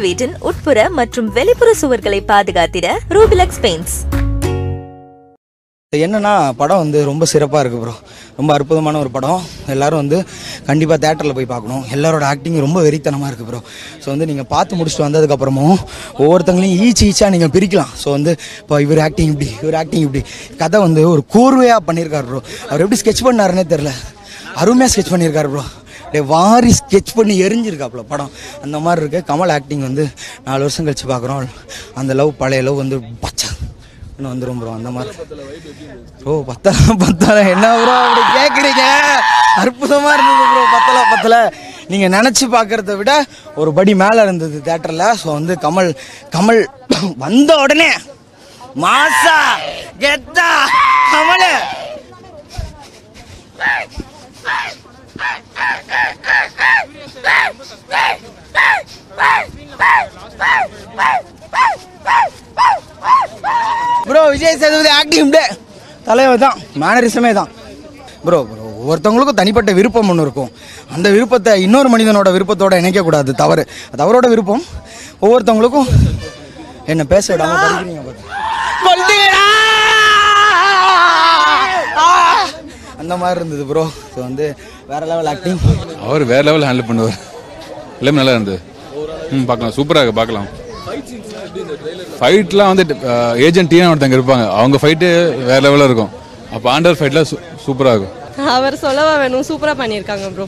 உங்கள் வீட்டின் உட்புற மற்றும் வெளிப்புற சுவர்களை பாதுகாத்திட ரூபிலக்ஸ் பெயிண்ட்ஸ் என்னன்னா படம் வந்து ரொம்ப சிறப்பாக இருக்குது ப்ரோ ரொம்ப அற்புதமான ஒரு படம். எல்லோரும் வந்து கண்டிப்பாக தேட்டரில் போய் பார்க்கணும். எல்லாரோட ஆக்டிங் ரொம்ப வெறித்தனமாக இருக்குது ப்ரோ ஸோ வந்து நீங்கள் பார்த்து முடிச்சுட்டு வந்ததுக்கப்புறமும் ஒவ்வொருத்தங்களையும் ஈச்சு ஈச்சாக நீங்கள் பிரிக்கலாம். ஸோ வந்து இப்போ இவர் ஆக்டிங் இப்படி இவர் ஆக்டிங் இப்படி. கதை வந்து ஒரு கூர்வையாக பண்ணியிருக்காரு ப்ரோ அவர் எப்படி ஸ்கெட்ச் பண்ணாருன்னே தெரில அருமையாக ஸ்கெட்ச் பண்ணியிருக்காரு ப்ரோ அப்படியே வாரி ஸ்கெட்ச் பண்ணி எரிஞ்சிருக்காப்புல படம். அந்த மாதிரி இருக்க. கமல் ஆக்டிங் வந்து நாலு வருஷம் கழிச்சு பார்க்குறோம். அந்த லவ் பழைய லவ் வந்து பச்சா. இன்னும் ப்ரோ அந்த மாதிரி. ப்ரோ பத்தல பத்தல. என்ன ப்ரோ அப்படி கேட்குறீங்க அற்புதமாக இருந்தது ப்ரோ பத்தல பத்தல. நீங்கள் நினச்சி பார்க்குறத விட ஒரு படி மேலே இருந்தது தேட்டரில் ஸோ வந்து கமல் கமல் வந்த உடனே மாசா கெத்தா கமல். ப்ரோ விஜய் சேதுபதி ஆக்டிங் டே தலைவர் தான் மேனரிசமே தான். ப்ரோ ப்ரோ ஒவ்வொருத்தவங்களுக்கும் தனிப்பட்ட விருப்பம் ஒன்று இருக்கும். அந்த விருப்பத்தை இன்னொரு மனிதனோட விருப்பத்தோட இணைக்கக்கூடாது. தவறு. அது அவரோட விருப்பம். ஒவ்வொருத்தவங்களுக்கும் என்ன பேச விடாம அந்த மாதிரி இருந்தது ப்ரோ ஸோ வந்து வேற லெவல் ஆக்டிங் அவர் வேற லெவல் ஹேண்டில் பண்ணுவார். எல்லாமே நல்லா இருந்தது. ம் பார்க்கலாம். சூப்பராக இருக்கு பார்க்கலாம். ஃபைட்லாம் வந்து ஏஜென்ட் டீனா ஒருத்தங்க இருப்பாங்க. அவங்க ஃபைட்டு வேற லெவலில் இருக்கும். அப்போ ஆண்டர் ஃபைட்லாம் சூப்பராக இருக்கும். அவர் சொல்லவா வேணும்? சூப்பரா பண்ணியிருக்காங்க ப்ரோ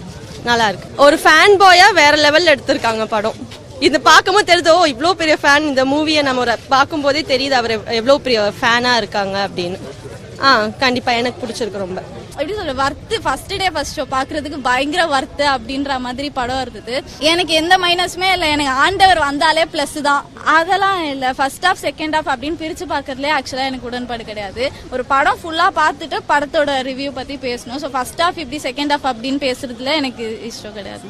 நல்லா இருக்கு. ஒரு ஃபேன் பாயா வேற லெவல்ல எடுத்திருக்காங்க படம். இது பார்க்கும்போது தெரியுது ஓ இவ்வளோ பெரிய ஃபேன் இந்த மூவியை நம்ம பார்க்கும்போதே தெரியுது அவர் எவ்வளோ பெரிய ஃபேனா இருக்காங்க அப்படின்னு. ஆ கண்டிப்பா எனக்கு பிடிச்சிருக்கு ரொம்ப. எப்படி சொல்ற worth first day first show பாக்குறதுக்கு பயங்கர வர்த்து அப்படின்ற மாதிரி படம் இருந்தது. எனக்கு எந்த மைனஸுமே இல்லை. எனக்கு ஆண்டவர் வந்தாலே பிளஸ் தான். அதெல்லாம் இல்லை. ஃபர்ஸ்ட் ஹாஃப் செகண்ட் ஹாஃப் அப்படின்னு பிரிச்சு பார்க்கறதுலே ஆக்சுவலா எனக்கு உடன்பாடு கிடையாது. ஒரு படம் ஃபுல்லா பார்த்துட்டு படத்தோட ரிவ்யூ பத்தி பேசணும். ஸோ ஃபர்ஸ்ட் ஹாஃப் இப்படி செகண்ட் ஹாஃப் அப்படின்னு பேசுறதுல எனக்கு இஷ்டம் கிடையாது.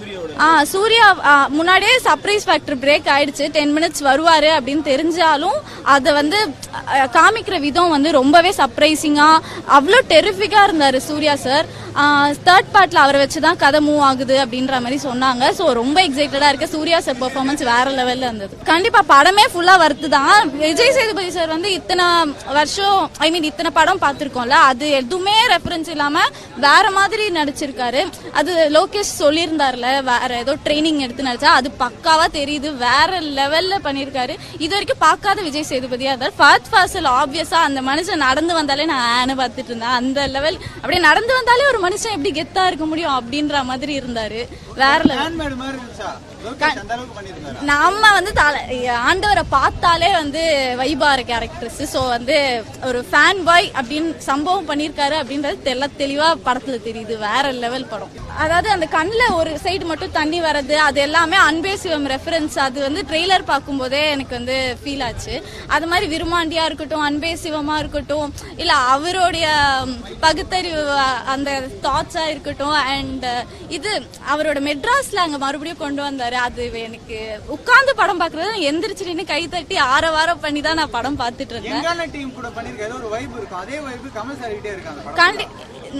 ஆ சூர்யா முன்னாடியே சர்ப்ரைஸ் ஃபேக்டர் பிரேக் ஆயிடுச்சு. டென் மினிட்ஸ் வருவாரு அப்படின்னு தெரிஞ்சாலும் அதை வந்து காமிக்கிற விதம் வந்து ரொம்பவே சர்ப்ரைசிங்கா அவ்வளோ டெரிஃபிக்கா இருந்தாரு சூர்யா சார். தேர்ட் பார்ட்ல அவரை வச்சு தான் கதை மூவ் ஆகுது அப்படின்ற மாதிரி சொன்னாங்க. ஸோ ரொம்ப எக்ஸைட்டடா இருக்கு. சூர்யா சார் பெர்ஃபார்மன்ஸ் வேற லெவல்ல இருந்தது. கண்டிப்பா படமே ஃபுல்லா வருது தான் விஜய் சேதுபதி சார் வந்து இத்தனை வருஷம் ஐ மீன் இத்தனை படம் பார்த்துருக்கோம்ல அது எதுவுமே ரெஃபரன்ஸ் இல்லாம வேற மாதிரி நடிச்சிருக்காரு. அது லோகேஷ் சொல்லியிருந்தார்ல வேற ஏதோ ட்ரைனிங் எடுத்து நடிச்சா அது பக்காவா தெரியுது. வேற லெவல்ல பண்ணியிருக்காரு. இது வரைக்கும் பார்க்காத விஜய் சேதுபதியா இருந்தார். ஃபர்ஸ்ட் ஃபாசில் ஆப்வியஸா அந்த மனுஷன் நடந்து வந்தாலே நான் ஆனு பார்த்துட்டு இருந்தேன். அந்த லெவல் அப்படியே நடந்து வந்தாலே ஒரு மனுஷன் எப்படி கெத்தா இருக்க முடியும் அப்படின்ற மாதிரி இருந்தாரு. வேற நம்ம வந்து ஆண்டவரை பார்த்தாலே வந்து வைபார கேரக்டர்ஸ் ஸோ வந்து ஒரு ஃபேன் பாய் அப்படின்னு சம்பவம் பண்ணியிருக்காரு அப்படின்றது தெல்ல தெளிவா படத்துல தெரியுது. வேற லெவல் படம். அதாவது அந்த கண்ணில் ஒரு சைடு மட்டும் தண்ணி வர்றது அது எல்லாமே அன்பே சிவம் ரெஃபரன்ஸ் அது வந்து ட்ரெய்லர் பார்க்கும்போதே எனக்கு வந்து ஃபீல் ஆச்சு. அது மாதிரி விருமாண்டியா இருக்கட்டும் அன்பே சிவமா இருக்கட்டும் இல்ல அவருடைய பகுத்தறிவு அந்த தாட்ஸா இருக்கட்டும் அண்ட் இது அவரோட மெட்ராஸ்ல அங்க மறுபடியும் கொண்டு வந்தாரு. அது எனக்கு உட்கார்ந்து படம் பாக்குறது எந்திரிச்சு நின்னு கை தட்டி ஆற வாரம் பண்ணி தான் நான் படம் பார்த்துட்டு இருந்தேன்.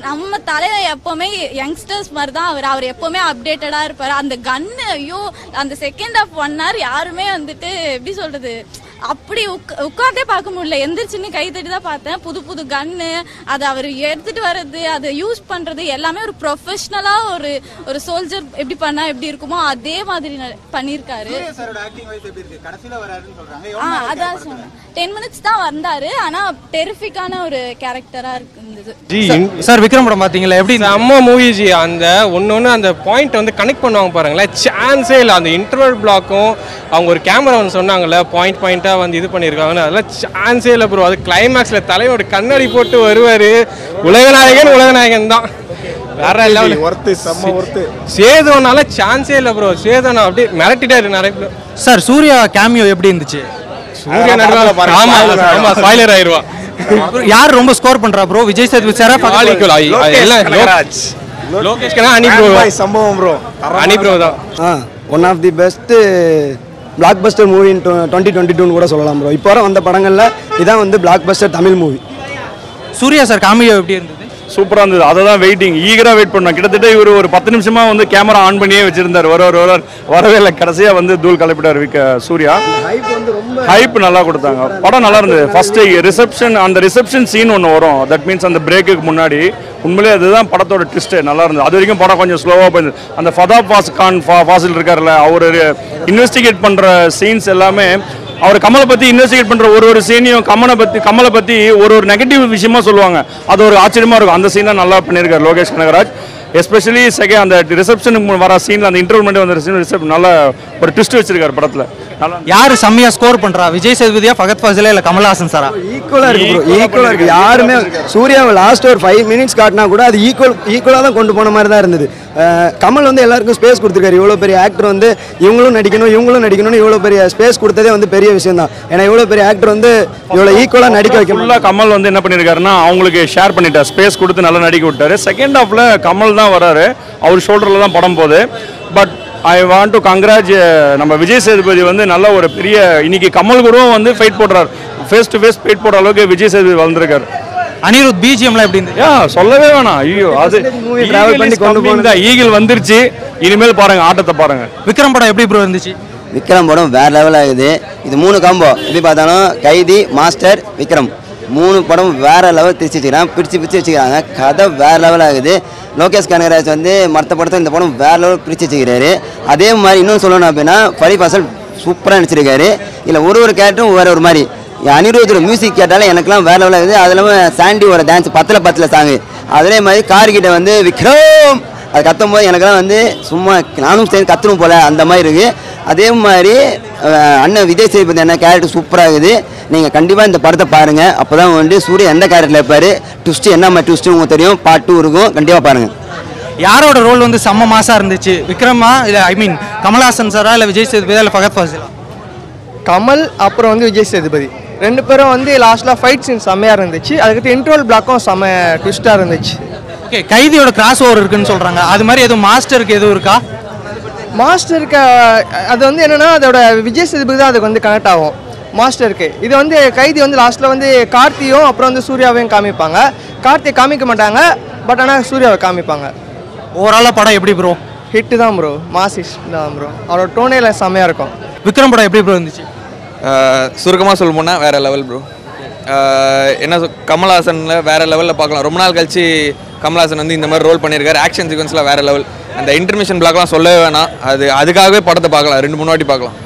நம்ம தலைவர் எப்பவுமே யங்ஸ்டர்ஸ் மாதிரி தான் அவர். அவர் எப்பவுமே அப்டேட்டடா இருப்பாரு. அந்த கன்னு ஐயோ அந்த செகண்ட் ஆஃப் ஒன் ஹவர் யாருமே வந்துட்டு எப்படி சொல்றது அப்படி உட்கா- உட்கார்ந்தே பார்க்க முடியல. எந்திரிச்சுன்னு கை தட்டி தான் பார்த்தேன். புது புது கன்னு அதை அவர் எடுத்துட்டு வர்றது அதை யூஸ் பண்றது எல்லாமே ஒரு ப்ரொஃபஷனலா ஒரு ஒரு சோல்ஜர் எப்படி பண்ணா எப்படி இருக்குமோ அதே மாதிரி ந- பண்ணியிருக்காரு. சாரோட ஆக்டிங் வைஸ் எப்படி இருக்கு? கடைசியில வராருன்னு சொல்றாங்க. ஆ அதான் சொன்னேன். டென் மினிட்ஸ் தான் வந்தாரு. ஆனா டெரிஃபிக்கான ஒரு கேரக்டரா இருந்தது. ஜி சார் விக்ரம் படம் பாத்தீங்களா? எப்படி செம்ம மூவி ஜி அந்த ஒன்று ஒன்று அந்த பாயிண்ட் வந்து கனெக்ட் பண்ணுவாங்க பாருங்களேன். சான்ஸே இல்லை. அந்த இன்டர்வல் பிளாக்கும் அவங்க ஒரு கேமரா வந்து சொன்னாங்கல்ல பாயிண்ட் பாயிண்ட்டாக வந்து இது பண்ணியிருக்காங்கன்னு அதெல்லாம் சான்ஸே இல்லை ப்ரோ அது கிளைமேக்ஸில் தலையோட கண்ணாடி போட்டு வருவார். உலகநாயகன் உலகநாயகன் தான். வேற லெவல். ஒர்த்து செம்ம ஒர்த்து சேதுவனால சான்ஸே இல்லை ப்ரோ சேதுவனா அப்படியே மிரட்டிட்டாரு நிறைய பேர். சார் சூர்யா கேமியோ எப்படி இருந்துச்சு? சூரிய நடுவில் ஆமா ஆமா ஸ்பாய்லர் ஆயிருவா. யார் ரொம்ப ஸ்கோர் பண்றா ப்ரோ விஜய் சேதுபதி சாரா ஆல் ஈக்குவல் எல்லாம் லோகேஷ்கனா அனி ப்ரோ சம்பவம் ப்ரோ அனி ப்ரோ தான். One of the best blockbuster movie twenty twenty டூன்னு கூட சொல்லலாம் ப்ரோ இப்போ வர வந்த படங்களில் இதான் வந்து blockbuster Tamil movie Suriya sir cameo எப்படி இருந்தது? சூப்பராக இருந்தது. அதை தான் வெயிட்டிங் ஈகராக வெயிட் பண்ணோம். கிட்டத்தட்ட இவர் ஒரு பத்து நிமிஷமாக வந்து கேமரா ஆன் பண்ணியே வச்சிருந்தார். வர வர வர வரவே இல்லை. கடைசியாக வந்து தூள் கலப்பிட்டார் விக்க சூர்யா. ஹைப் நல்லா கொடுத்தாங்க. படம் நல்லா இருந்தது. ஃபர்ஸ்ட் ரிசப்ஷன் அந்த ரிசப்ஷன் சீன் ஒன்று வரும். தட் மீன்ஸ் அந்த பிரேக்குக்கு முன்னாடி. உண்மையிலே அதுதான் படத்தோட ட்விஸ்ட்டு நல்லா இருந்தது. அது வரைக்கும் படம் கொஞ்சம் ஸ்லோவாக போயிருந்தது. அந்த ஃபதாப் ஃபாஸ் கான் ஃபா ஃபாசில் இருக்கார்ல அவர் இன்வெஸ்டிகேட் பண்ணுற சீன்ஸ் எல்லாமே அவர் கமலை பற்றி இன்வெஸ்டிகேட் பண்ணுற ஒரு ஒரு சீனையும் கமலை பற்றி கமலை பற்றி ஒரு ஒரு நெகட்டிவ் விஷயமா சொல்லுவாங்க. அது ஒரு ஆச்சரியமாக இருக்கும். அந்த சீன் தான் நல்லா பண்ணியிருக்காரு லோகேஷ் கனகராஜ். எஸ்பெஷலி செகண்ட் அந்த ரிசப்ஷனுக்கு வர சீனில் அந்த இன்டர்வல் வந்த சீன் ரிசப்ஷன் நல்ல ஒரு ட்விஸ்ட் வச்சிருக்காரு படத்தில். நல்லா யாரு செம்மையா ஸ்கோர் பண்றா? விஜய் சேதுபதியா ஃபகத் ஃபாசிலா இல்ல கமல்ஹாசன் சாரா? ஈக்குவலாக இருக்கு ப்ரோ ஈக்குவலாக இருக்கு. யாருமே சூர்யாவை லாஸ்ட் ஒரு ஃபைவ் மினிட்ஸ் காட்டினா கூட அது ஈக்குவல் ஈக்குவலாக தான் கொண்டு போன மாதிரி தான் இருந்தது. கமல் வந்து எல்லாருக்கும் ஸ்பேஸ் கொடுத்துருக்காரு. இவ்வளோ பெரிய ஆக்டர் வந்து இவங்களும் நடிக்கணும் இவங்களும் நடிக்கணும்னு இவ்வளோ பெரிய ஸ்பேஸ் கொடுத்ததே வந்து பெரிய விஷயம் தான் ஏன்னா இவ்வளோ பெரிய ஆக்டர் வந்து இவ்வளோ ஈக்குவலாக நடிக்க வைக்க ஃபுல்லாக கமல் வந்து என்ன பண்ணியிருக்காருன்னா அவங்களுக்கு ஷேர் பண்ணிட்டார். ஸ்பேஸ் கொடுத்து நல்லா நடிக்க விட்டாரு. செகண்ட் ஹாஃப்ல கமல் தான் வராரு. அவர் ஷோல்டரில் தான் படம் போகுது. But I want to congrats நம்ம விஜய் சேதுபதி வந்து நல்ல ஒரு பெரிய இன்னைக்கு கமல் கூட வந்து ஃபைட் போடுறாரு. ஃபேஸ் டு ஃபேஸ் ஃபைட் போடுற அளவுக்கு விஜய் சேதுபதி வளர்ந்துருக்காரு. அனிருத் பிஜிஎம்லாம் எப்படி இருந்துச்சு? சொல்லவே வேணாம். ஐயோ அது travel பண்ணி கொண்டு போனது. ஈகிள் வந்துருச்சு. இனிமேல் பாருங்க ஆட்டத்தை பாருங்க. விக்ரம் படம் எப்படி ப்ரோ இருந்துச்சு? விக்ரம் படம் வேற லெவல் ஆகுது. இது மூணு காம்போ எப்படி பார்த்தாலும் கைதி மாஸ்டர் விக்ரம். மூணு படம் வேற லெவல் பிரிச்சு வச்சுக்கிறாங்க. பிரிச்சு பிரிச்சு வச்சுக்கிறாங்க. கதை வேற லெவல் ஆகுது. லோகேஷ் கனகராஜ் வந்து மற்ற படத்தை இந்த படம் வேற லெவல் பிரிச்சு வச்சுக்கிறாரு. அதே மாதிரி இன்னும் சொல்லணும் அப்படின்னா ஃபரி ஃபாசல் சூப்பராக நடிச்சிருக்காரு. இல்லை ஒரு ஒரு கேரக்டரும் வேற ஒரு மாதிரி. அனிருத்தோட மியூசிக் கேட்டாலே எனக்குலாம் வேற லெவல் ஆகுது அது இல்லாமல் சாண்டியோட டான்ஸ் பத்தில் பத்தில் சாங்கு அதே மாதிரி கார்கிட்ட வந்து விக்ரம். அது கத்தும் போது எனக்கெல்லாம் வந்து சும்மா நானும் சேர்ந்து கத்தணும் போல அந்த மாதிரி இருக்கு. அதே மாதிரி அண்ணன் விஜய் சேதுபதி அண்ணன் கேரக்டர் சூப்பராக இருக்குது. நீங்கள் கண்டிப்பாக இந்த படத்தை பாருங்கள் அப்போ தான் வந்து சூரியன் எந்த கேரக்டரில் இருப்பார்? ட்விஸ்ட்டு என்ன மாதிரி ட்விஸ்ட்டு உங்களுக்கு தெரியும்? பார்ட் டூ இருக்கும். கண்டிப்பாக பாருங்கள் யாரோட ரோல் வந்து செம்ம மாசா இருந்துச்சு? விக்ரமா? இல்ல ஐ மீன் கமல்ஹாசன் சாரா இல்ல விஜய் சேதுபதியா இல்ல ஃபகத் ஃபாசிலா? கமல் அப்புறம் வந்து விஜய் சேதுபதி. ரெண்டு பேரும் வந்து லாஸ்ட்டில் ஃபைட் சீன் செம்மையாக இருந்துச்சு. அதுக்கடுத்து இன்ட்ரோல் பிளாக்கும் செம்ம ட்விஸ்ட்டாக இருந்துச்சு. ஓகே கைதியோட கிராஸ் ஓவர் இருக்குன்னு சொல்றாங்க. அது மாதிரி எதுவும் மாஸ்டருக்கு எதுவும் இருக்கா? மாஸ்டருக்கு அது வந்து என்னன்னா அதோட விஜய் சேதுபதி தான் அதுக்கு வந்து கனெக்ட் ஆகும். மாஸ்டருக்கு இது வந்து கைதி வந்து லாஸ்ட்டில் வந்து கார்த்தியும் அப்புறம் வந்து சூர்யாவையும் காமிப்பாங்க. கார்த்தியை காமிக்க மாட்டாங்க பட் ஆனால் சூர்யாவை காமிப்பாங்க. ஓவராலாக படம் எப்படி ப்ரோ ஹிட்டு தான் ப்ரோ ஹிட் தான் ப்ரோ அவரோட டோனேல செம்மையாக இருக்கும். விக்ரம் படம் எப்படி ப்ரோ இருந்துச்சு? சுருக்கமாக சொல்ல போனால் வேறு லெவல் ப்ரோ என்ன கமல்ஹாசனில் வேறு லெவலில் பார்க்கலாம். ரொம்ப நாள் கழிச்சு கமல்ஹாசன் வந்து இந்த மாதிரி ரோல் பண்ணியிருக்காரு. ஆக்ஷன் சீக்வன்ஸில் வேறு லெவல் அந்த இன்டர்மிஷன் பிளாக்லாம் சொல்லவே வேணாம். அது அதுக்காகவே படத்தை பார்க்கலாம். ரெண்டு மூணு வாட்டி பார்க்கலாம்.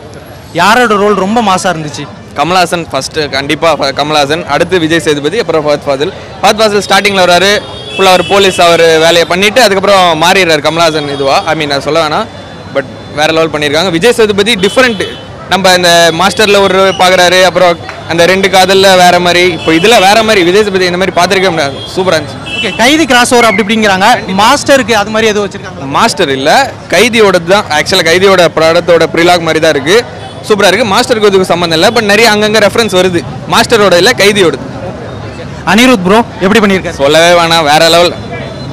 யாரோட ரோல் ரொம்ப மாசா இருந்துச்சு? கமல்ஹாசன் ஃபஸ்ட்டு கண்டிப்பாக கமல்ஹாசன். அடுத்து விஜய் சேதுபதி அப்புறம் ஃபஹத் ஃபாசில். ஃபஹத் ஃபாசில் ஸ்டார்டிங்கில் வராரு. ஃபுல்லாக அவர் போலீஸ் அவர் வேலையை பண்ணிவிட்டு அதுக்கப்புறம் மாறிடுறாரு கமல்ஹாசன் இதுவா. ஐ மீன் நான் சொல்ல வேணாம். பட் வேற லெவல் பண்ணியிருக்காங்க. விஜய் சேதுபதி டிஃப்ரெண்ட் நம்ம இந்த மாஸ்டரில் ஒரு பார்க்குறாரு அப்புறம் அந்த ரெண்டு காதலில் வேற மாதிரி. இப்போ இதில் வேற மாதிரி விஜய் சேதுபதி இந்த மாதிரி பார்த்துருக்க முடியாது. சூப்பராக இருந்துச்சு. ஓகே கைதி கிராஸ் ஓவர் அப்படி இப்படிங்கிறாங்க. மாஸ்டருக்கு அது மாதிரி எதுவும் வச்சிருக்காங்க மாஸ்டர் இல்லை கைதியோடது தான். ஆக்சுவலாக கைதியோட படத்தோட ப்ரிலாக் மாதிரி தான் இருக்குது சூப்பராக இருக்குது மாஸ்டருக்கு இதுக்கு சம்மந்தம் இல்லை பட் நிறைய அங்கங்கே ரெஃபரன்ஸ் வருது. மாஸ்டரோட இல்லை கைதியோடது. அனிருத் ப்ரோ எப்படி பண்ணியிருக்காரு? சொல்லவே வேணாம் வேற லெவல்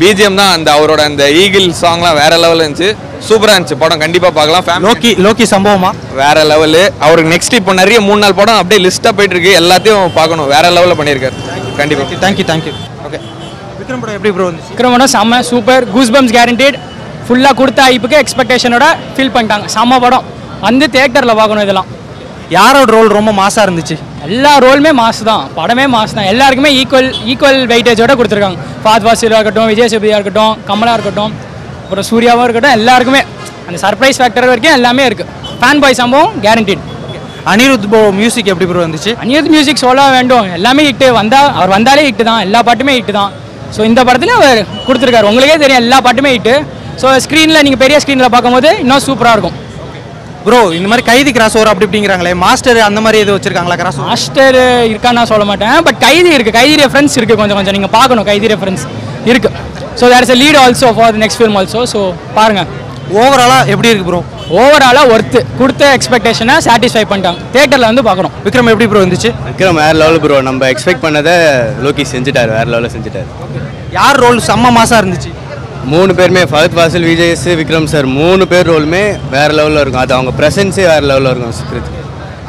பிஜிஎம் தான் அந்த அவரோட அந்த ஈகிள் சாங்லாம் வேற லெவல் இருந்துச்சு. சூப்பராக இருந்துச்சு படம் கண்டிப்பாக பார்க்கலாம். Family- லோக்கி லோக்கி சம்பவமா? வேற லெவலு அவருக்கு நெக்ஸ்ட் இப்போ நிறைய மூணு நாள் படம் அப்படியே லிஸ்ட்டாக போயிட்டு இருக்கு. எல்லாத்தையும் பார்க்கணும். வேற லெவலில் பண்ணியிருக்காரு. கண்டிப்பாக தேங்க்யூ தேங்க்யூ ஓகே விக்ரம் படம் எப்படி ப்ரோ இருந்துச்சு விக்ரமோட செம்ம சூப்பர் கூஸ் பம்ஸ் கேரண்டட் ஃபுல்லாக கொடுத்த ஐப்புக்கு எக்ஸ்பெக்டேஷனோட ஃபீல் பண்ணிட்டாங்க. செம்ம படம். வந்து தேட்டரில் பார்க்கணும் இதெல்லாம். யாரோட ரோல் ரொம்ப மாசா இருந்துச்சு? எல்லா ரோலுமே மாஸ் தான். படமே மாஸ் தான். எல்லாருக்குமே ஈக்குவல் ஈக்குவல் வெயிட்டேஜோட கொடுத்துருக்காங்க. ஃபாத் வாசிலாக இருக்கட்டும் விஜய் சேதுபதியாக இருக்கட்டும் கமலா இருக்கட்டும். அப்புறம் சூர்யாவாக இருக்கட்டும் எல்லாருக்குமே. அந்த சர்ப்ரைஸ் ஃபேக்டர் வரைக்கும் எல்லாமே இருக்குது ஃபேன் பாய் சம்பவம் கேரண்டட் அனிருத் ப்ரோ மியூசிக் எப்படி ப்ரோ இருந்துச்சு அனிருத் மியூசிக் சொல்ல வேண்டும் எல்லாமே ஹிட்டு வந்தா அவர் வந்தாலே ஹிட்டு தான். எல்லா பாட்டுமே ஹிட்டு தான். ஸோ இந்த படத்துல அவர் கொடுத்துருக்காரு. உங்களுக்கே தெரியும் எல்லா பாட்டுமே ஹிட்டு ஸோ ஸ்க்ரீனில் நீங்கள் பெரிய ஸ்க்ரீனில் பார்க்கும்போது இன்னும் சூப்பராக இருக்கும். ப்ரோ இந்த மாதிரி கைதி கிராஸ் ஓவர் அப்படி இப்படிங்கிறாங்களே. மாஸ்டர் அந்த மாதிரி எதுவும் வச்சிருக்காங்களா கிராஸ் மாஸ்டர் இருக்கான்னு நான் சொல்ல மாட்டேன். பட் கைதி இருக்குது கைதி ரெஃபரன்ஸ் இருக்குது கொஞ்சம் கொஞ்சம். நீங்கள் பார்க்கணும். கைதி ரெஃபரன்ஸ் இருக்குது so there is a lead also for next film also so பாருங்கள் ஓவராலாக எப்படி இருக்கு ப்ரோ ஓவராலாக ஒர்த்து கொடுத்த எக்ஸ்பெக்டேஷனை சாட்டிஸ்ஃபை பண்ணிட்டாங்க. தேட்டரில் வந்து பார்க்குறோம் விக்ரம் எப்படி ப்ரோ இருந்துச்சு? விக்ரம் வேற லெவல் ப்ரோ நம்ம எக்ஸ்பெக்ட் பண்ணதை லோகி செஞ்சுட்டாரு. வேற லெவலில் செஞ்சுட்டாரு. யார் ரோல் செம்ம மாசா இருந்துச்சு? மூணு பேருமே ஃபகத் வாசல் விஜய்ஸ் விக்ரம் சார் மூணு பேர் ரோலுமே வேற லெவலில் இருக்கும். அது அவங்க ப்ரெசன்ஸே வேற லெவலில் இருக்கும் சுக்ரித்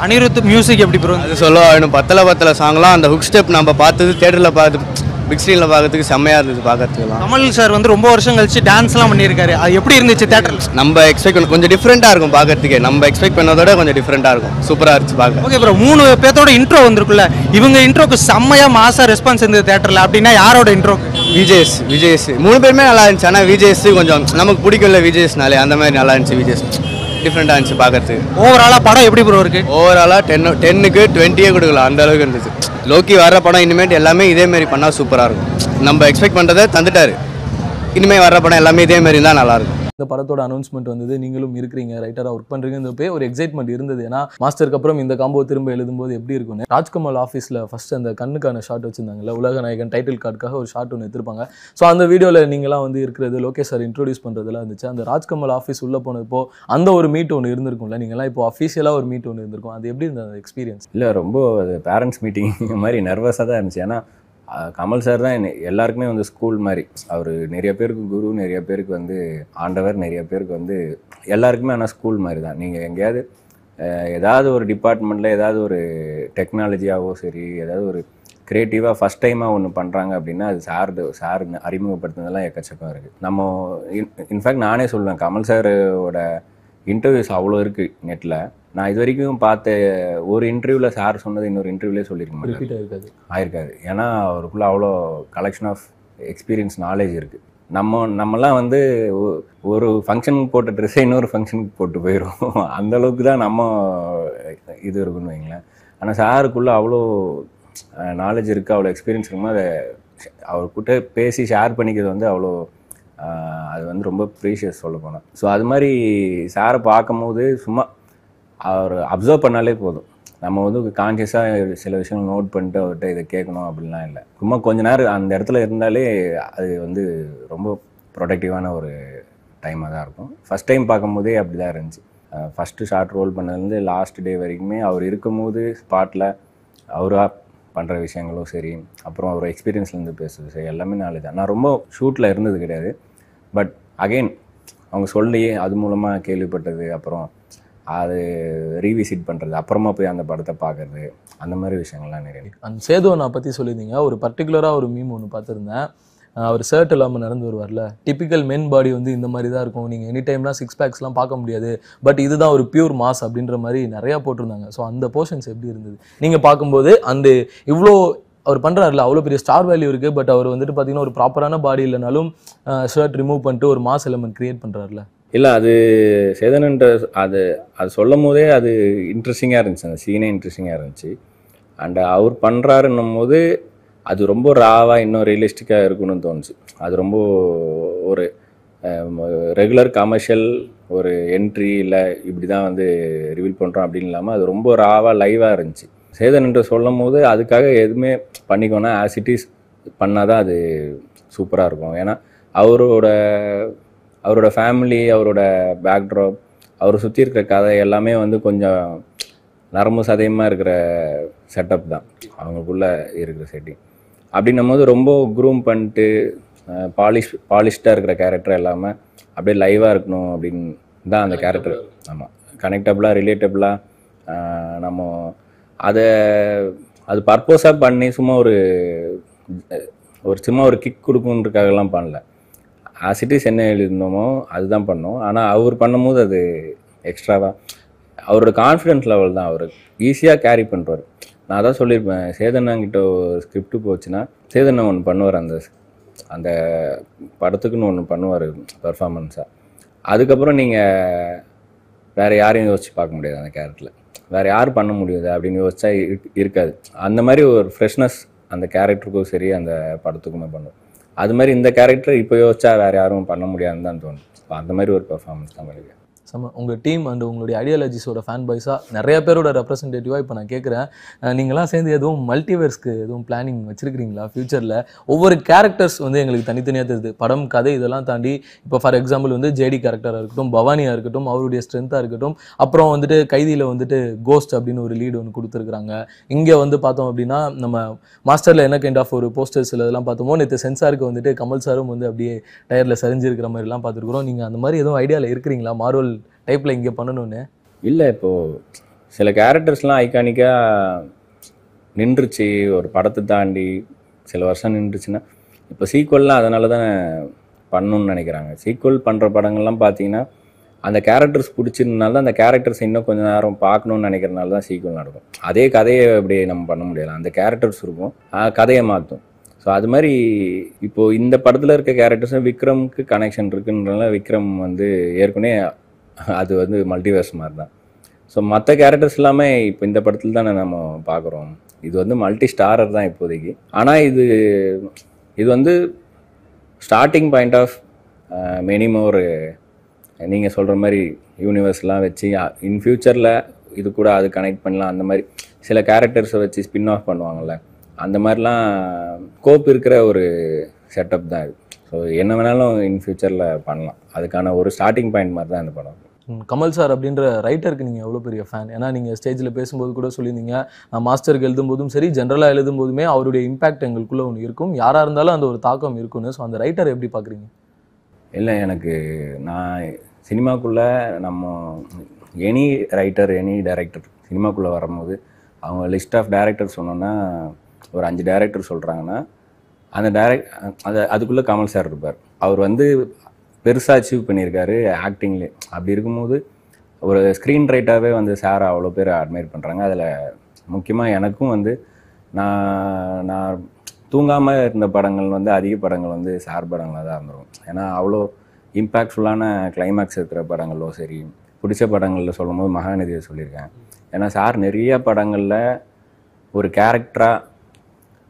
அனிருத் மியூசிக் எப்படி ப்ரோ அது சொல்ல வேணும் பத்தல பத்தல சாங்லாம் அந்த ஹுக் ஸ்டெப் நம்ம பார்த்தது தேட்டரில் பார்த்து பிக் ஸ்க்ரீனில் பார்க்கறதுக்கு செம்மையாக இருந்தது பார்க்கறதுக்குலாம் கமல் சார் வந்து ரொம்ப வருஷம் கழிச்சு டான்ஸ்லாம் பண்ணியிருக்காரு. அது எப்படி இருந்துச்சு தேட்டரில் நம்ம எக்ஸ்பெக்ட் பண்ண கொஞ்சம் டிஃப்ரெண்ட்டாக இருக்கும் பார்க்கறதுக்கே நம்ம எக்ஸ்பெக்ட் பண்ணதோட கொஞ்சம் டிஃப்ரெண்ட்டாக இருக்கும். சூப்பராக இருந்துச்சு பார்க்க ஓகே ப்ரோ மூணு பேர்த்தோட இன்ட்ரோ வந்திருக்குல்ல. இவங்க இன்ட்ரோக்கு செம்மையா மாசா ரெஸ்பான்ஸ் இருந்தது தேட்டரில் அப்படின்னா யாரோட இன்ட்ரோ விஜேஎஸ் விஜேஎஸ் மூணு பேருமே நல்லா இருந்துச்சு. ஆனால் விஜேஎஸ் கொஞ்சம் நமக்கு பிடிக்கும்ல விஜேஎஸ்னாலே அந்த மாதிரி நல்லா இருந்துச்சு விஜேஎஸ் டிஃப்ரெண்ட்டாக இருந்துச்சு பார்க்கறதுக்கு ஓவராலாக படம் எப்படி ப்ரோ இருக்கு? ஓவராலாக டென் டென்னுக்கு டுவெண்ட்டியே கொடுக்கலாம். அந்த அளவுக்கு இருந்துச்சு. லோக்கி வர படம் இனிமேட்டு எல்லாமே இதேமாரி பண்ணால் சூப்பராக இருக்கும். நம்ம எக்ஸ்பெக்ட் பண்ணுறதை தந்துட்டார். இனிமேல் வர படம் எல்லாமே இதே இருந்தால் நல்லாயிருக்கும் இந்த படத்தோட அனௌன்ஸ்மெண்ட் வந்தது. நீங்களும் இருக்கிறீங்க ரைட்டராக ஒர்க் பண்ணுறீங்கன்றப்பே ஒரு எக்ஸைட்மெண்ட் இருந்தது. ஏன்னா மாஸ்டருக்கு அப்புறம் இந்த காம்போ திரும்ப எழுதும்போது எப்படி இருக்கும்னு ராஜ்கமல் ஆஃபீஸில் ஃபர்ஸ்ட் அந்த கண்ணுக்கான ஷாட் வச்சிருந்தாங்கல்ல உலக நாயகன் டைட்டில் கார்டுக்காக ஒரு ஷாட் ஒன்று எடுத்திருப்பாங்க. ஸோ அந்த வீடியோவில் நீங்களாம் வந்து இருக்கிறது லோகேஷ் சார் இன்ட்ரோடியூஸ் பண்ணுறதுலாம் இருந்துச்சு. அந்த ராஜ்கமல் ஆஃபீஸ் உள்ளே போனப்போ அந்த ஒரு மீட் ஒன்று இருந்திருக்கும்ல நீங்களாம் இப்போ அஃபீஷியலாக ஒரு மீட் ஒன்று இருந்திருக்கும். அது எப்படி இருந்தது அந்த எக்ஸ்பீரியன்ஸ் இல்லை ரொம்ப பேரண்ட்ஸ் மீட்டிங் மாதிரி நர்வஸாக தான் இருந்துச்சு. ஏன்னா கமல் சார் தான் என்ன எல்லாருக்குமே வந்து ஸ்கூல் மாதிரி. அவர் நிறைய பேருக்கு குரு நிறைய பேருக்கு வந்து ஆண்டவர் நிறைய பேருக்கு வந்து எல்லாருக்குமே ஆனால் ஸ்கூல் மாதிரி தான். நீங்கள் எங்கேயாவது ஏதாவது ஒரு டிபார்ட்மெண்ட்டில் ஏதாவது ஒரு டெக்னாலஜியாவோ சரி ஏதாவது ஒரு க்ரியேட்டிவாக ஃபஸ்ட் டைமாக ஒன்று பண்ணுறாங்க அப்படின்னா அது சார் சார் அறிமுகப்படுத்துனதெல்லாம் எக்கச்சக்கம் இருக்குது நம்ம இன்ஃபேக்ட் நானே சொல்லுவேன் கமல் சாரோட இன்டர்வியூஸ் அவ்வளோ இருக்குது நெட்டில் நான் இது வரைக்கும் பார்த்த ஒரு இன்டர்வியூவில் சார் சொன்னது இன்னொரு இன்டர்வியூலே சொல்லியிருக்க ரிப்பீட் ஆயிருக்காது. ஆயிருக்காது. ஏன்னா அவருக்குள்ள அவ்வளோ கலெக்ஷன் ஆஃப் எக்ஸ்பீரியன்ஸ் நாலேஜ் இருக்குது நம்ம நம்மலாம் வந்து ஒரு ஃபங்க்ஷனுக்கு போட்ட ட்ரெஸ்ஸை இன்னொரு ஃபங்க்ஷனுக்கு போட்டு போயிடும் அந்த அளவுக்கு தான் நம்ம இது இருக்குன்னு வைங்களேன். ஆனால் சாருக்குள்ளே அவ்வளோ நாலேஜ் இருக்குது அவ்வளோ எக்ஸ்பீரியன்ஸ் இருக்கும்போது அதை அவர்கிட்ட பேசி ஷேர் பண்ணிக்கிறது வந்து அவ்வளோ அது வந்து ரொம்ப ப்ரீஷியஸ் சொல்ல போனால் ஸோ அது மாதிரி சாரை பார்க்கும்போது சும்மா அவர் அப்சர்வ் பண்ணாலே போதும். நம்ம வந்து கான்சியஸாக சில விஷயங்கள் நோட் பண்ணிட்டு அவர்கிட்ட இதை கேட்கணும் அப்படிலாம் இல்லை. சும்மா கொஞ்ச நேரம் அந்த இடத்துல இருந்தாலே அது வந்து ரொம்ப ப்ரொடக்டிவான ஒரு டைமாக தான் இருக்கும். ஃபஸ்ட் டைம் பார்க்கும்போதே அப்படி தான் இருந்துச்சு ஃபஸ்ட்டு ஷார்ட் ரோல் பண்ணதுலேருந்து லாஸ்ட் டே வரைக்குமே அவர் இருக்கும்போது ஸ்பாட்டில் அவராக பண்ணுற விஷயங்களும் சரி அப்புறம் அவர் எக்ஸ்பீரியன்ஸ்லேருந்து பேசுறது சரி எல்லாமே நாலேஜ் தான். நான் ரொம்ப ஷூட்டில் இருந்தது கிடையாது. பட் அகெயின் அவங்க சொல்லி அது மூலமாக கேள்விப்பட்டது அப்புறம் அது ரீவிசிட் பண்ணுறது அப்புறமா போய் அந்த படத்தை பார்க்கறது அந்த மாதிரி விஷயங்கள்லாம் நிறைய அந்த நான் பற்றி சொல்லியிருந்தீங்க. ஒரு பர்டிகுலராக ஒரு மீம் ஒன்று பார்த்துருந்தேன். அவர் ஷர்ட் இல்லாமல் நடந்து வருவார்ல. டிப்பிக்கல் மென் பாடி வந்து இந்த மாதிரி தான் இருக்கும். நீங்கள் எனி டைம்லாம் சிக்ஸ் பேக்ஸ்லாம் பார்க்க முடியாது. பட் இதுதான் ஒரு பியூர் மாஸ் அப்படின்ற மாதிரி நிறையா போட்டிருந்தாங்க. ஸோ அந்த போர்ஷன்ஸ் எப்படி இருந்தது? நீங்கள் பார்க்கும்போது அந்த இவ்வளோ அவர் பண்ணுறாருல அவ்வளோ பெரிய ஸ்டார் வேல்யூ இருக்குது பட் அவர் வந்துட்டு பார்த்தீங்கன்னா ஒரு ப்ராப்பரான பாடி இல்லைனாலும் ஷர்ட் ரிமூவ் பண்ணிட்டு ஒரு மாஸ் எலமெண்ட் க்ரியேட் பண்ணுறாருல இல்லை அது சேதனன்ற அது அது சொல்லும் போதே அது இன்ட்ரெஸ்டிங்காக இருந்துச்சு. அந்த சீனே இன்ட்ரெஸ்டிங்காக இருந்துச்சு. அண்ட் அவர் பண்ணுறாருன்னும் போது அது ரொம்ப ராவாக இன்னும் ரியலிஸ்டிக்காக இருக்குன்னு தோணுச்சு. அது ரொம்ப ஒரு ரெகுலர் கமர்ஷியல் ஒரு என்ட்ரி இல்லை இப்படி தான் வந்து ரிவீல் பண்ணுறோம் அப்படின்னு இல்லாமல் அது ரொம்ப ராவாக லைவாக இருந்துச்சு. சேதன் என்று சொல்லும் போது அதுக்காக எதுவுமே பண்ணிக்கோன்னா ஆஸ் இட் இஸ் பண்ணால் தான் அது சூப்பராக இருக்கும். ஏன்னா அவரோட அவரோட ஃபேமிலி அவரோட பேக்ட்ராப் அவரை சுற்றி இருக்கிற கதை எல்லாமே வந்து கொஞ்சம் நரம்பு சதயமாக இருக்கிற செட்டப் தான். அவங்களுக்குள்ள இருக்கிற செட்டிங் அப்படின்னும் போது ரொம்ப க்ரூம் பண்ணிட்டு பாலிஷ் பாலிஷ்டாக இருக்கிற கேரக்டர் இல்லாமல் அப்படியே லைவாக இருக்கணும் அப்படின்னு தான் அந்த கேரக்டர் ஆமாம் கனெக்டபுளாக ரிலேட்டபுளாக நம்ம அதை அது பர்பஸாக பண்ணி சும்மா ஒரு ஒரு சும்மா ஒரு கிக் கொடுக்குன்றதுக்காகலாம் பண்ணல. ஆஸ் இட் இஸ் என்ன அதுதான் பண்ணோம். ஆனால் அவர் பண்ணும்போது அது எக்ஸ்ட்ராவாக அவரோட கான்ஃபிடென்ஸ் லெவல் தான் அவர். ஈஸியாக கேரி பண்ணுறாரு நான் அதான் சொல்லியிருப்பேன் சேதனாங்கிட்ட ஸ்கிரிப்ட் போச்சுன்னா சேதனா ஒன்று பண்ணுவார் அந்த அந்த படத்துக்குன்னு ஒன்று பண்ணுவார் பர்ஃபார்மன்ஸாக அதுக்கப்புறம் நீங்கள் வேறு யாரையும் யோசிச்சு பார்க்க முடியாது அந்த கேரக்டரில் வேறு யார் பண்ண முடியாது அப்படின்னு யோசிச்சா இருக்காது. அந்த மாதிரி ஒரு ஃப்ரெஷ்னஸ் அந்த கேரக்டருக்கும் சரி அந்த படத்துக்குமே பண்ணும். அது மாதிரி இந்த கேரக்டர் இப்போ யோசிச்சா வேறு யாரும் பண்ண முடியாதுன்னு தான் தோணும் அந்த மாதிரி ஒரு பெர்ஃபார்மன்ஸ் தான் பண்ணிருக்கேன் சம உங்கள் டீம் அண்ட் உங்களுடைய ஐடியாலஜிஸோட ஃபேன் பாய்ஸாக நிறைய பேரோட ரெப்ரஸன்டேட்டிவாக இப்போ நான் கேட்குறேன் நீங்களாம் சேர்ந்து எதுவும் மல்டிவர்ஸ்க்கு எதுவும் பிளானிங் வச்சுருக்கிறீங்களா? ஃப்யூச்சரில் ஒவ்வொரு கேரக்டர்ஸ் வந்து எங்களுக்கு தனித்தனியாக தெரியுது. படம் கதை இதெல்லாம் தாண்டி இப்போ ஃபார் எக்ஸாம்பிள் வந்து ஜேடி கேரக்டராக இருக்கட்டும் பவானியாக இருக்கட்டும் அவருடைய ஸ்ட்ரென்த்தாக இருக்கட்டும் அப்புறம் வந்துட்டு கைதியில் வந்துட்டு கோஸ்ட் அப்படின்னு ஒரு லீடு ஒன்று கொடுத்துருக்குறாங்க. இங்கே வந்து பார்த்தோம் அப்படின்னா நம்ம மாஸ்டரில் என்ன கைண்ட் ஆஃப் ஒரு போஸ்டர்ஸ் இதெல்லாம் பார்த்தோமோ நேற்று சென்சாருக்கு வந்துட்டு கமல் சாரும் வந்து அப்படியே டயரில் சரிஞ்சிருக்கிற மாதிரிலாம் பார்த்துருக்குறோம். நீங்கள் அந்த மாதிரி எதுவும் ஐடியாவில் இருக்கிறீங்களா? மார்வல் டைப்பில் இங்கே பண்ணணும்னு? இல்லை இப்போது சில கேரக்டர்ஸ்லாம் ஐகானிக்காக நின்றுச்சு. ஒரு படத்தை தாண்டி சில வருஷம் நின்றுச்சுன்னா இப்போ சீக்குவல்லாம் அதனால தான் பண்ணணும்னு நினைக்கிறாங்க. சீக்குவல் பண்ணுற படங்கள்லாம் பார்த்தீங்கன்னா அந்த கேரக்டர்ஸ் பிடிச்சிருந்தனால தான் அந்த கேரக்டர்ஸ் இன்னும் கொஞ்சம் நேரம் பார்க்கணும்னு நினைக்கிறனால தான் சீக்குவல் நடக்கும். அதே கதையை இப்படி நம்ம பண்ண முடியல. அந்த கேரக்டர்ஸ் இருக்கும். கதையை மாற்றும் ஸோ அது மாதிரி இப்போது இந்த படத்தில் இருக்க கேரக்டர்ஸும் விக்ரம்க்கு கனெக்ஷன் இருக்குன்றனால விக்ரம் வந்து ஏற்கனவே அது வந்து மல்டிவர்ஸ் மாதிரி தான் ஸோ மற்ற கேரக்டர்ஸ் எல்லாமே இப்போ இந்த படத்தில் தானே நம்ம பார்க்குறோம் இது வந்து மல்டி ஸ்டாரர் தான் இப்போதைக்கு. ஆனால் இது இது வந்து ஸ்டார்டிங் பாயிண்ட் ஆஃப் மெனி ஒரு நீங்கள் சொல்கிற மாதிரி யூனிவர்ஸ்லாம் வச்சு இன் ஃப்யூச்சரில் இது கூட அது கனெக்ட் பண்ணலாம். அந்த மாதிரி சில கேரக்டர்ஸை வச்சு ஸ்பின் ஆஃப் பண்ணுவாங்கள்ல அந்த மாதிரிலாம் கோப் இருக்கிற ஒரு செட்டப் தான் இது. ஸோ என்ன வேணாலும் இன் ஃப்யூச்சரில் பண்ணலாம். அதுக்கான ஒரு ஸ்டார்டிங் பாயிண்ட் மாதிரி தான் இந்த படம். கமல் சார் அப்படின்ற ரைட்டருக்கு நீங்கள் எவ்வளோ பெரிய ஃபேன் ஏன்னா நீங்கள் ஸ்டேஜில் பேசும்போது கூட சொல்லியிருந்தீங்க. நான் மாஸ்டருக்கு எழுதும்போதும் சரி ஜென்ரலாக எழுதும் போதுமே அவருடைய இம்பேக்ட் எங்களுக்குள்ளே ஒன்று இருக்கும். யாராக இருந்தாலும் அந்த ஒரு தாக்கம் இருக்கும்னு. ஸோ அந்த ரைட்டர் எப்படி பார்க்குறீங்க இல்லை எனக்கு நான் சினிமாக்குள்ளே நம்ம எனி ரைட்டர் எனி டைரக்டர் சினிமாக்குள்ளே வரும்போது அவங்க லிஸ்ட் ஆஃப் டைரக்டர் சொன்னோன்னா ஒரு அஞ்சு டேரக்டர் சொல்கிறாங்கன்னா அந்த டைரக்ட் அந்த அதுக்குள்ளே கமல் சார் இருப்பார். அவர் வந்து பெருசாக அச்சீவ் பண்ணியிருக்காரு ஆக்டிங்லேயே அப்படி இருக்கும்போது ஒரு ஸ்க்ரீன் ரைட்டாகவே வந்து சார் அவ்வளோ பேர் அட்மையர் பண்ணுறாங்க அதில் முக்கியமாக எனக்கும் வந்து நான் நான் தூங்காமல் இருந்த படங்கள் வந்து அதிக படங்கள் வந்து சார் படங்களாக தான் இருந்துடும் ஏன்னா அவ்வளோ இம்பேக்ட்ஃபுல்லான கிளைமேக்ஸ் இருக்கிற படங்களோ சரி பிடிச்ச படங்களில் சொல்லும் போது மகாநதியை சொல்லியிருக்கேன். ஏன்னா சார் நிறைய படங்களில் ஒரு கேரக்டராக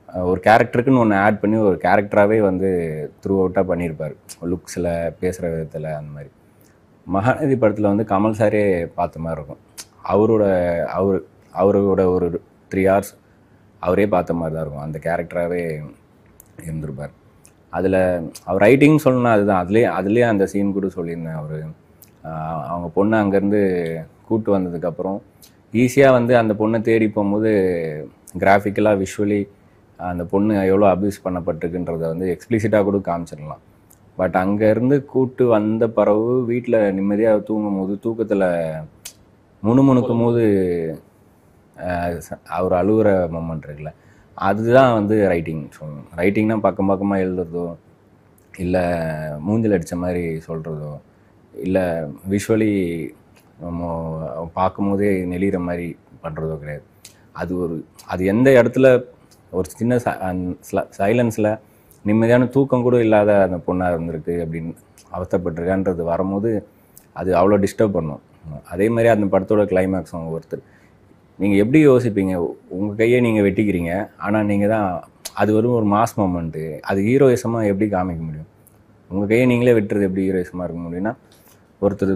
ஒரு கேரக்டருக்குன்னு ஒன்று ஆட் பண்ணி ஒரு கேரக்டராகவே வந்து த்ரூ அவுட்டாக பண்ணியிருப்பார். லுக்ஸில் பேசுகிற விதத்தில் அந்த மாதிரி. மகாநதி படத்தில் வந்து கமல் சாரே பார்த்த மாதிரி இருக்கும். அவரோட அவர் அவரோட ஒரு த்ரீ ஹவர்ஸ் அவரே பார்த்த மாதிரி தான் இருக்கும். அந்த கேரக்டராகவே இருந்திருப்பார். அதில் அவர் ரைட்டிங் சொல்லணும்னா அதுதான். அதுலேயே அதுலேயே அந்த சீன் கூட சொல்லியிருந்தேன் அவர். அவங்க பொண்ணு அங்கேருந்து கூட்டு வந்ததுக்கப்புறம் ஈஸியாக வந்து அந்த பொண்ணை தேடி போகும்போது கிராஃபிக்கலாக விஷுவலி அந்த பொண்ணு எவ்வளோ அப்யூஸ் பண்ணப்பட்டிருக்குன்றதை வந்து எக்ஸ்பிளிசிட்டாக கூட காமிச்சிடலாம். பட் அங்கேருந்து கூட்டு வந்த பிறகு வீட்டில் நிம்மதியாக தூங்கும் போது தூக்கத்தில் முணுமுணுக்கும் போது அவர் அழுகிற மொமெண்ட் இருக்குல்ல அதுதான் வந்து ரைட்டிங் சொல்லணும் ரைட்டிங்னா பக்கம் பக்கமாக எழுதுறதோ இல்லை மூஞ்சில் அடித்த மாதிரி சொல்கிறதோ இல்லை விஷுவலி நம்ம பார்க்கும்போதே நெளிகிற மாதிரி பண்ணுறதோ கிடையாது. அது ஒரு அது எந்த இடத்துல ஒரு சின்ன சைலன்ஸில் நிம்மதியான தூக்கம் கூட இல்லாத அந்த பொண்ணாக இருந்திருக்கு அப்படின்னு அவஸ்தைப்பட்டிருக்கான்றது வரும்போது அது அவ்வளோ டிஸ்டர்ப் பண்ணும். அதே மாதிரி அந்த படத்தோட கிளைமேக்ஸும் ஒருத்தர். நீங்கள் எப்படி யோசிப்பீங்க? உங்கள் கையை நீங்கள் வெட்டிக்கிறீங்க. ஆனால் நீங்கள் தான் அது வரும் ஒரு மாஸ் மொமெண்ட்டு அது ஹீரோயிசமாக எப்படி காமிக்க முடியும்? உங்கள் கையை நீங்களே வெட்டுறது எப்படி ஹீரோயிசமாக இருக்க முடியும்னா ஒருத்தர்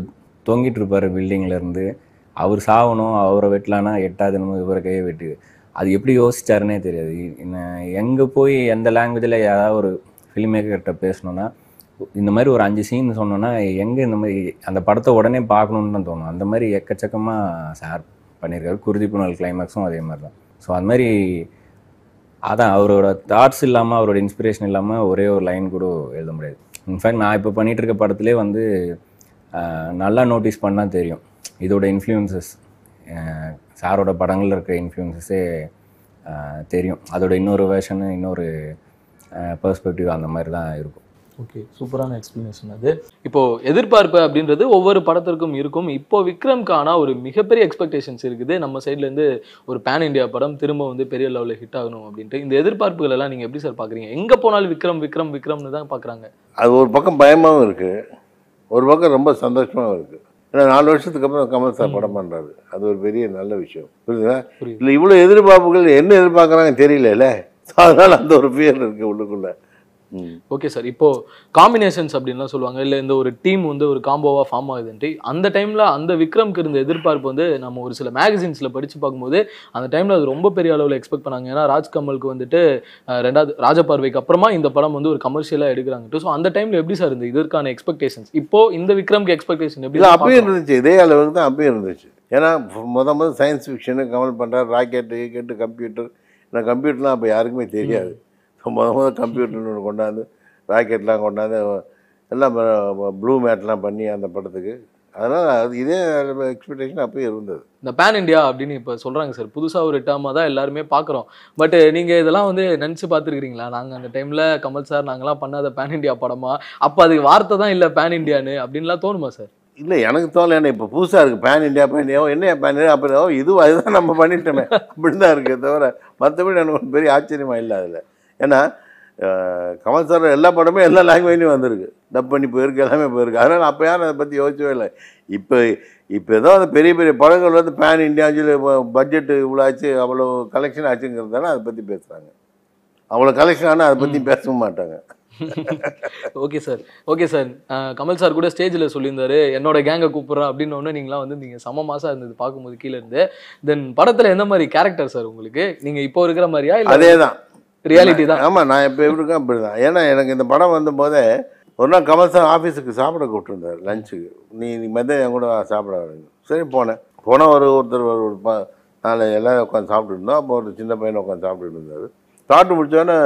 தொங்கிட்டு இருப்பார் buildingல இருந்து. அவர் சாகணும் அவரை வெட்டலான்னா எட்டாவது நம்ம இவரை கையை வெட்டு. அது எப்படி யோசிச்சாருன்னே தெரியாது. என்ன எங்கே போய் எந்த லாங்குவேஜில் ஏதாவது ஒரு ஃபிலிம் மேக்கர்கிட்ட பேசணுன்னா இந்த மாதிரி ஒரு அஞ்சு சீன் சொன்னோன்னா எங்கே இந்த மாதிரி அந்த படத்தை உடனே பார்க்கணுன்னு தான் தோணும். அந்த மாதிரி எக்கச்சக்கமாக சார் பண்ணியிருக்காரு. குருதி புனல் கிளைமேக்ஸும் அதே மாதிரி தான். ஸோ அது மாதிரி அதான் அவரோட தாட்ஸ் இல்லாமல் அவரோட இன்ஸ்பிரேஷன் இல்லாமல் ஒரே ஒரு லைன் கூட எழுத முடியாது. இன்ஃபேக்ட் நான் இப்போ பண்ணிகிட்ருக்க இருக்க வந்து நல்லா நோட்டீஸ் பண்ணால் தெரியும். இதோட இன்ஃப்ளூயன்சஸ் சாரோட படங்களில் இருக்க இன்ஃப்ளூயன்சஸே தெரியும். அதோட இன்னொரு வேர்ஷனு இன்னொரு பெர்ஸ்பெக்டிவ் அந்த மாதிரி தான் இருக்கும். ஓகே சூப்பரான எக்ஸ்பிளனேஷன் அது. இப்போ எதிர்பார்ப்பு அப்படின்றது ஒவ்வொரு படத்திற்கும் இருக்கும். இப்போ விக்ரம்கான ஒரு மிகப்பெரிய எக்ஸ்பெக்டேஷன்ஸ் இருக்குது. நம்ம சைட்ல இருந்து ஒரு பேன் இந்தியா படம் திரும்ப வந்து பெரிய லெவலில் ஹிட் ஆகணும் அப்படின்ட்டு. இந்த எதிர்பார்ப்புகள் எல்லாம் நீங்க எப்படி சார் பாக்குறீங்க? எங்க போனாலும் விக்ரம் விக்ரம் விக்ரம்னு தான் பாக்குறாங்க. அது ஒரு பக்கம் பயமாகவும் இருக்குது ஒரு பக்கம் ரொம்ப சந்தோஷமாகவும் இருக்குது ஏன்னா நாலு வருஷத்துக்கு அப்புறம் கமல் சார் படம் பண்ணுறாரு அது ஒரு பெரிய நல்ல விஷயம். புரியுதுங்களா? இல்லை இவ்வளோ எதிர்பார்ப்புகள் என்ன எதிர்பார்க்குறாங்க தெரியல அதனால் அந்த ஒரு ஃபியர் இருக்குது உள்ளுக்குள்ளே. Okay sir. இப்போ காம்பினேஷன்ஸ் அப்படின்லாம் சொல்லுவாங்க. இல்லை இந்த ஒரு டீம் வந்து ஒரு காம்போவா ஃபார்ம் ஆகுதுன்ட்டு அந்த டைம்ல அந்த விக்ரம்க்கு இருந்த எதிர்பார்ப்பு வந்து நம்ம ஒரு சில மேகசின்ஸ்ல படிச்சு பார்க்கும்போது அந்த டைம்ல அது ரொம்ப பெரிய அளவில் எக்ஸ்பெக்ட் பண்ணாங்க. ஏன்னா ராஜ் கமலுக்கு வந்துட்டு ரெண்டாவது ராஜபார்வைக்கு அப்புறமா இந்த படம் வந்து ஒரு கமர்ஷியலாக எடுக்கிறாங்க. ஸோ அந்த டைம்ல எப்படி சார் இருந்தது இதற்கான எக்ஸ்பெக்டேஷன்ஸ் இப்போ இந்த விக்ரம்க்கு எக்ஸ்பெக்டேஷன் எப்படி அப்பயும்? இருந்துச்சு. இதே அளவுக்கு தான் அப்பயும் இருந்துச்சு. ஏன்னா முத முத சயின்ஸ் ஃபிக்ஷனு கமல் பண்ணுறாரு ராக்கெட்டு கீக்கெட்டு கம்ப்யூட்டர் நான் கம்ப்யூட்டர்லாம் அப்போ யாருக்குமே தெரியாது. முத முத கம்ப்யூட்டர்னு ஒன்று கொண்டாந்து ராக்கெட்லாம் கொண்டாந்து எல்லாம் ப்ளூ மேட்லாம் பண்ணி அந்த படத்துக்கு. அதனால் அது இதே எக்ஸ்பெக்டேஷன் அப்பயே இருந்தது. இந்த பேன் இந்தியா அப்படின்னு இப்போ சொல்கிறாங்க சார் புதுசாக ஒரு டாமா தான் எல்லாருமே பார்க்குறோம் பட் நீங்கள் இதெல்லாம் வந்து நினச்சி பார்த்துருக்கீங்களா நாங்கள் அந்த டைமில் கமல் சார் நாங்களாம் பண்ணாத பேன் இந்தியா படமா? அப்போ அது வார்த்தை தான் இல்லை பேன் இந்தியான்னு அப்படின்லாம் தோணுமா சார் இல்லை எனக்கு தோணல. ஏன்னா இப்போ புதுசாக இருக்குது பேன் இந்தியா பேன் இந்தியா என்ன பேன் இந்தியா அப்புறம் ஓ, இதுவும் அதுதான் நம்ம பண்ணிட்டோமே. அப்படின்னு தான் இருக்கே தவிர மற்றபடி எனக்கு ஒரு பெரிய ஆச்சரியமா இல்லை அதில். ஏன்னா கமல் சார் எல்லா படமே எல்லா லாங்குவேஜ்லையும் வந்திருக்கு. டப் பண்ணி போயிருக்கு எல்லாமே போயிருக்கு. அதனால் அப்போ யாரும் அதை பற்றி யோசிக்கவே இல்லை. இப்போ இப்போ ஏதோ அந்த பெரிய பெரிய படங்கள் வந்து பேன் இந்தியா சொல்லி பட்ஜெட் இவ்வளோ ஆச்சு அவ்வளோ கலெக்ஷன் ஆச்சுங்கிறதால அதை பற்றி பேசுகிறாங்க அவ்வளோ கலெக்ஷன் ஆனால் அதை பற்றி பேசவும் மாட்டாங்க. Okay sir. Okay sir. Kamal sir கூட ஸ்டேஜில் சொல்லியிருந்தாரு என்னோட கேங்கை கூப்பிட்றேன் அப்படின்னு ஒன்று நீங்களாம் வந்து நீங்கள் செம மாசா இருந்தது பார்க்கும்போது கீழே இருந்து. தென் படத்தில் எந்த மாதிரி கேரக்டர் சார் உங்களுக்கு? நீங்கள் இப்போ இருக்கிற மாதிரியா இல்லை அதே தான் ரியாலிட்டி தான். ஆமாம் நான் இப்போ எப்படி இருக்கேன் அப்படி தான் ஏன்னா எனக்கு இந்த படம் வந்தபோதே ஒரு நாள் கமல் சார் ஆஃபீஸுக்கு சாப்பிட கூப்பிட்டுருந்தார் லஞ்சுக்கு நீ நீ மதியம் என் கூட சாப்பிட வரீங்க சரி போனேன். போனால் ஒரு ஒருத்தர் ஒரு ஒரு ப நாலு எல்லாம் உட்காந்து சாப்பிட்டு இருந்தோம். அப்போ ஒரு சின்ன பையனை உட்காந்து சாப்பிட்டுட்டு இருந்தார். சாப்பிட்டு முடிச்சோடனே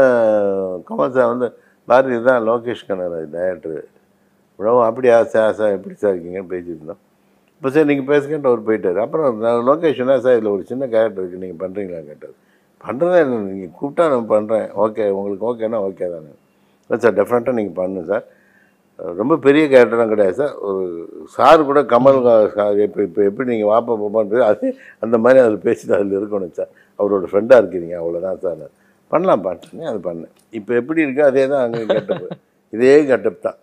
கமல் சார் வந்து பாரதி தான் லோகேஷ் கனகராஜ் டைரக்டர் ப்ரோ அப்படியா சார் சார் எப்படி சார் இருக்கீங்கன்னு பேசிட்டு இருந்தோம். இப்போ சார் நீங்கள் பேசுங்கன்ட்டு அவர் போயிட்டார். அப்புறம் நான் சொன்னா சார் இதில் ஒரு சின்ன கேரக்டர் இருக்குது நீங்கள் பண்ணுறீங்களா கேட்டார். பண்ணுறதே நீங்கள் கூப்பிட்டா நான் பண்ணுறேன் ஓகே உங்களுக்கு ஓகேனா ஓகே தானே. இல்லை சார் டெஃபினட்டாக நீங்கள் பண்ணுங்க சார் ரொம்ப பெரிய கேரக்டர்லாம் கிடையாது சார் ஒரு சார் கூட கமல் சார் இப்போ இப்போ எப்படி நீங்கள் வாப்பா போப்பான்னு அது அந்த மாதிரி அதில் பேசிட்டு அதில் இருக்கணும் சார் அவரோட ஃப்ரெண்டாக இருக்கிறீங்க அவ்வளோதான் சார் பண்ணலாம் பாட்டுன்னு அது பண்ணேன் இப்போ எப்படி இருக்கோ அதே தான் அங்கே கெட்டப் இதே கெட்டப் தான்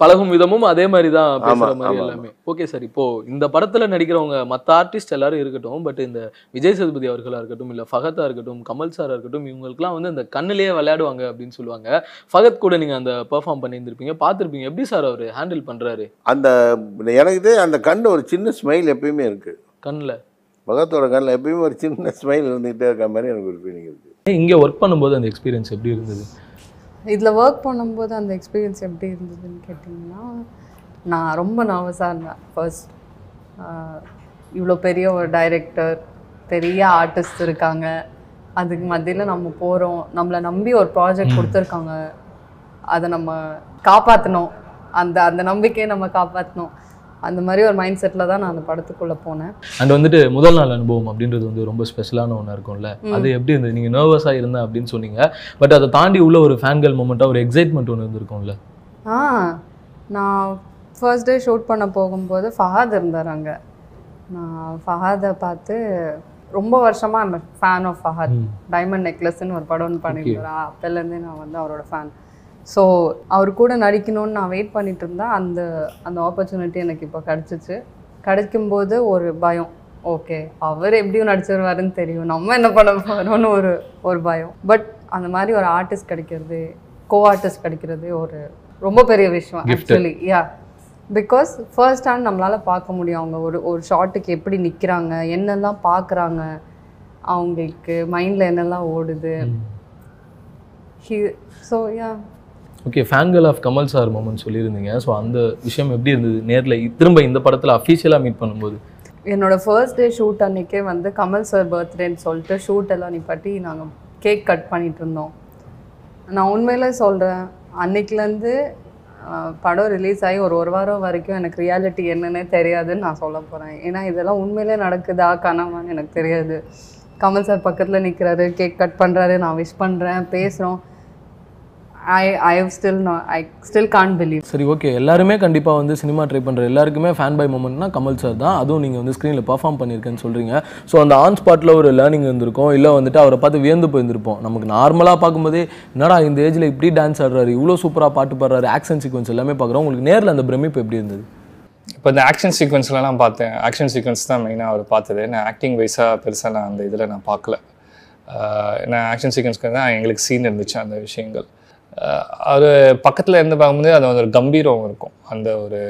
பழகும் விதமும் அதே மாதிரி தான் பேசுற மாதிரி எல்லாமே. ஓகே சார் இப்போ இந்த படத்துல நடிக்கிறவங்க மத்த ஆர்டிஸ்ட் எல்லாரும் இருக்கட்டும் பட் இந்த விஜய் சேதுபதி அவர்களா இருக்கட்டும் இல்ல ஃபகத்தா இருக்கட்டும் கமல் சாரா இருக்கட்டும் இவங்களுக்குலாம் வந்து இந்த கண்ணிலேயே விளையாடுவாங்க அப்படின்னு சொல்லுவாங்க. ஃபகத் கூட நீங்க அந்த பெர்ஃபார்ம் பண்ணியிருந்திருப்பீங்க பார்த்திருப்பீங்க. எப்படி சார் அவர் ஹேண்டில் பண்றாரு? அந்த எனக்கு தெரிஞ்சு அந்த கண்ணில் ஒரு சின்ன ஸ்மைல் எப்பயுமே இருக்குது கண்ணில்? பகத்தோட கண்ணில் எப்பயுமே ஒரு சின்ன ஸ்மைல் இருந்துகிட்டே இருக்க மாதிரி எனக்கு ஒரு ஃபீலிங் இருக்குது இங்க ஒர்க் பண்ணும்போது அந்த எக்ஸ்பீரியன்ஸ் எப்படி இருந்தது? இதில் ஒர்க் பண்ணும்போது அந்த எக்ஸ்பீரியன்ஸ் எப்படி இருந்ததுன்னு கேட்டிங்கன்னா நான் ரொம்ப நர்வஸாக இருந்தேன். ஃபர்ஸ்ட் இவ்வளோ பெரிய ஒரு டைரக்டர் பெரிய ஆர்டிஸ்ட் இருக்காங்க. அதுக்கு மத்தியில் நம்ம போகிறோம் நம்மளை நம்பி ஒரு ப்ராஜெக்ட் கொடுத்துருக்காங்க. அதை நம்ம காப்பாற்றணும் அந்த அந்த நம்பிக்கையை நம்ம காப்பாற்றணும் அந்த மாதிரி ஒரு மைண்ட் செட்டில் தான் நான் அந்த படத்துக்குள்ளே போனேன். அண்ட் வந்துட்டு முதல் நாள் அனுபவம் அப்படின்றது வந்து ரொம்ப ஸ்பெஷலான ஒன்றா இருக்கும்ல. அது எப்படி இருந்தது? நீங்கள் நர்வஸாக இருந்தேன் அப்படின்னு சொன்னீங்க. பட் அதை தாண்டி உள்ள ஒரு ஃபேன்கள் மூமெண்ட்டாக ஒரு எக்ஸைட்மெண்ட் ஒன்று இருந்திருக்கும்ல? ஆ நான் ஃபர்ஸ்ட் டே ஷூட் பண்ண போகும்போது ஃபஹாத் இருந்தார் அங்கே. நான் ஃபஹாதை பார்த்து ரொம்ப வருஷமாக ஃபேன் ஆஃப் ஃபஹாத் டைமண்ட் நெக்லஸ்ன்னு ஒரு படம் ஒன்று பண்ணியிருந்தார். அப்போலேருந்தே நான் வந்து அவரோட ஃபேன் ஸோ அவர் கூட நடிக்கணும்னு நான் வெயிட் பண்ணிட்டு இருந்தேன் அந்த அந்த ஆப்பர்ச்சுனிட்டி எனக்கு இப்போ கிடச்சிச்சு. கிடைக்கும்போது ஒரு பயம். ஓகே அவர் எப்படியும் நடிச்சிருவாருன்னு தெரியும். நம்ம என்ன பண்ண போகிறோம்னு ஒரு ஒரு பயம். பட் அந்த மாதிரி ஒரு ஆர்டிஸ்ட் கிடைக்கிறது கோ ஆர்டிஸ்ட் கிடைக்கிறது ஒரு ரொம்ப பெரிய விஷயம். Actually yeah because first hand நம்மளால் பார்க்க முடியும். அவங்க ஒரு ஒரு ஷாட்டுக்கு எப்படி நிற்கிறாங்க என்னெல்லாம் பார்க்குறாங்க அவங்களுக்கு மைண்டில் என்னெல்லாம் ஓடுது. ஸோ யா ஓகே ஃபேன்கள் ஆஃப் கமல் சார் மோமெண்ட் சொல்லியிருந்தீங்க. ஸோ அந்த விஷயம் எப்படி இருந்தது? நேரில் திரும்ப இந்த படத்தில் அஃபீஷியலாக மீட் பண்ணும்போது. என்னோட ஃபர்ஸ்ட் டே ஷூட் அன்னைக்கே வந்து கமல் சார் பர்த்டேன்னு சொல்லிட்டு ஷூட் எல்லாம் நிப்பாட்டி நாங்கள் கேக் கட் பண்ணிட்டு இருந்தோம். நான் உண்மையிலே சொல்கிறேன் அன்னைக்குலேருந்து படம் ரிலீஸ் ஆகி ஒரு ஒரு வாரம் வரைக்கும் எனக்கு ரியாலிட்டி என்னன்னே தெரியாதுன்னு நான் சொல்ல போகிறேன் ஏன்னா இதெல்லாம் உண்மையிலே நடக்குதா கனவான்னு எனக்கு தெரியாது. கமல் சார் பக்கத்தில் நிற்கிறாரு கேக் கட் பண்ணுறாரு நான் விஷ் பண்ணுறேன் பேசுகிறோம் I I still I still can't believe சரி ஓகே எல்லாருமே கண்டிப்பாக வந்து சினிமா ட்ரை பண்ணுற எல்லாருக்குமே ஃபேன் பை மூமெண்ட்னா கமல் சார் தான். அதுவும் நீங்கள் வந்து ஸ்க்ரீனில் பர்ஃபார்ம் பண்ணியிருக்கேன்னு சொல்கிறீங்க ஸோ அந்த ஆன் ஸ்பாட்டில் ஒரு லேர்னிங் இருந்திருக்கும் இல்லை வந்துட்டு அவரை பார்த்து வியந்து போயிருந்திருப்போம். நமக்கு நார்மலாக பார்க்கும்போதே என்னடா இந்த ஏஜில் இப்படி டான்ஸ் ஆடுறாரு? இவ்வளோ சூப்பராக பாட்டு பாடுறாரு? ஆக்ஷன் சீக்வன்ஸ் எல்லாமே பார்க்குறோம். உங்களுக்கு நேரில் அந்த பிரமிப்பு எப்படி இருந்தது? இப்போ இந்த ஆக்ஷன் சீக்வன்ஸ்லாம் பார்த்தேன். ஆக்ஷன் சீக்வன்ஸ் தான் மெயினாக அவர் பார்த்தது. நான் ஆக்டிங் வைஸாக பெருசாக நான் அந்த இதில் நான் பார்க்கல. நான் ஆக்ஷன் சீக்வன்ஸ்க்கு தான் எங்களுக்கு சீன் இருந்துச்சு அந்த விஷயங்கள். அவர் பக்கத்தில் இருந்து பார்க்கும்போது அது ஒரு கம்பீரம் இருக்கும். அந்த ஒரு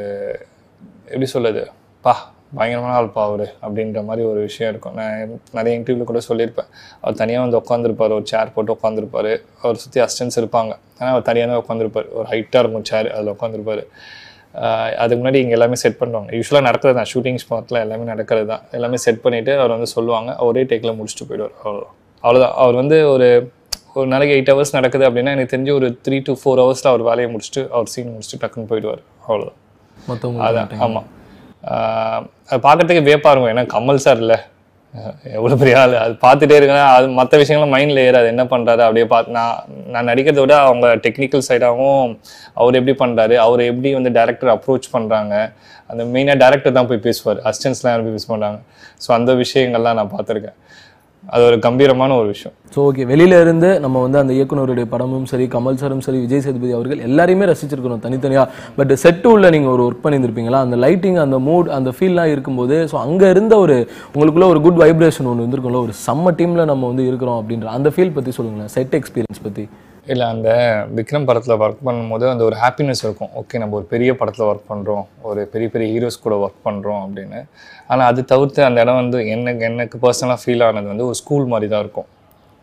எப்படி சொல்லுது பா பயங்கரமான ஆள்ப்பா அவர் அப்படின்ற மாதிரி ஒரு விஷயம் இருக்கும். நான் நிறைய இன்டர்வியூவில் கூட சொல்லியிருப்பேன். அவர் தனியாக வந்து உட்காந்துருப்பார் ஒரு சேர் போட்டு உட்காந்துருப்பார் அவர் சுற்றி அசிஸ்டன்ஸ் இருப்பாங்க. ஆனால் அவர் தனியாக உட்காந்துருப்பார் ஒரு ஹைட்டாக இருக்கும் சேர் அதில் உட்காந்துருப்பாரு அதுக்கு முன்னாடி இங்கே எல்லாமே செட் பண்ணுவாங்க. யூஸ்வலாக நடக்கிறது தான். ஷூட்டிங் ஸ்பாட்டில் எல்லாமே நடக்கிறது தான். எல்லாமே செட் பண்ணிவிட்டு அவர் வந்து சொல்லுவாங்க. ஒரே டேக்கில் முடிச்சுட்டு போயிடுவார். அவ்வளோ அவ்வளோதான் அவர் வந்து ஒரு ஒரு நாளைக்கு எயிட் ஹவர்ஸ் நடக்குது அப்படின்னா எனக்கு தெரிஞ்சு ஒரு த்ரீ to ஃபோர் ஹவர்ஸில் அவர் வேலையை முடிச்சுட்டு அவர் சீன் முடிச்சுட்டு டக்குன்னு போயிடுவார். அவ்வளோதான் மற்றவங்க அதான் ஆமாம் அது பார்க்கறதுக்கு வியப்பாக இருக்கும். ஏன்னா கமல் சார் இல்லை. எவ்வளோ பெரிய ஆள். அது பார்த்துட்டே இருக்கேன் அது மற்ற விஷயங்களும் மைண்டில் ஏறாது. என்ன பண்ணுறாரு அப்படியே பார்த்து நான் நான் நடிக்கிறத விட அவங்க டெக்னிக்கல் சைடாகவும் அவர் எப்படி பண்ணுறாரு அவர் எப்படி வந்து டேரக்டர் அப்ரோச் பண்ணுறாங்க அந்த மெயினாக டேரக்டர் தான் போய் பேசுவார். அசிஸ்டன்ஸ்லாம் எப்படி பேஸ் பண்ணுறாங்க ஸோ அந்த விஷயங்கள்லாம் நான் பார்த்துருக்கேன். அது ஒரு கம்பீரமான ஒரு விஷயம். ஸோ ஓகே வெளியில இருந்து நம்ம வந்து அந்த இயக்குனருடைய படமும் சரி கமல் சாரும் சரி விஜய் சேதுபதி அவர்கள் எல்லாரையுமே ரசிச்சிருக்கணும் தனித்தனியா. பட் செட்டு உள்ள நீங்க ஒரு ஒர்க் பண்ணியிருந்திருப்பீங்களா? அந்த லைட்டிங் அந்த மூட் அந்த ஃபீல்லாம் இருக்கும்போது ஸோ அங்க இருந்த ஒரு உங்களுக்குள்ள ஒரு குட் வைப்ரேஷன் ஒன்று இருந்திருக்கும்ல ஒரு செம்ம டீம்ல நம்ம வந்து இருக்கிறோம் அப்படின்ற அந்த ஃபீல் பத்தி சொல்லுங்களேன் செட் எக்ஸ்பீரியன்ஸ் பத்தி. இல்லை அந்த விக்ரம் படத்தில் ஒர்க் பண்ணும்போது அந்த ஒரு ஹாப்பினஸ் இருக்கும். ஓகே நம்ம ஒரு பெரிய படத்தில் ஒர்க் பண்ணுறோம் ஒரு பெரிய பெரிய ஹீரோஸ் கூட ஒர்க் பண்ணுறோம் அப்படின்னு. ஆனால் அது தவிர்த்து அந்த இடம் வந்து எனக்கு எனக்கு பர்சனலாக ஃபீல் ஆனது வந்து ஒரு ஸ்கூல் மாதிரி தான் இருக்கும்.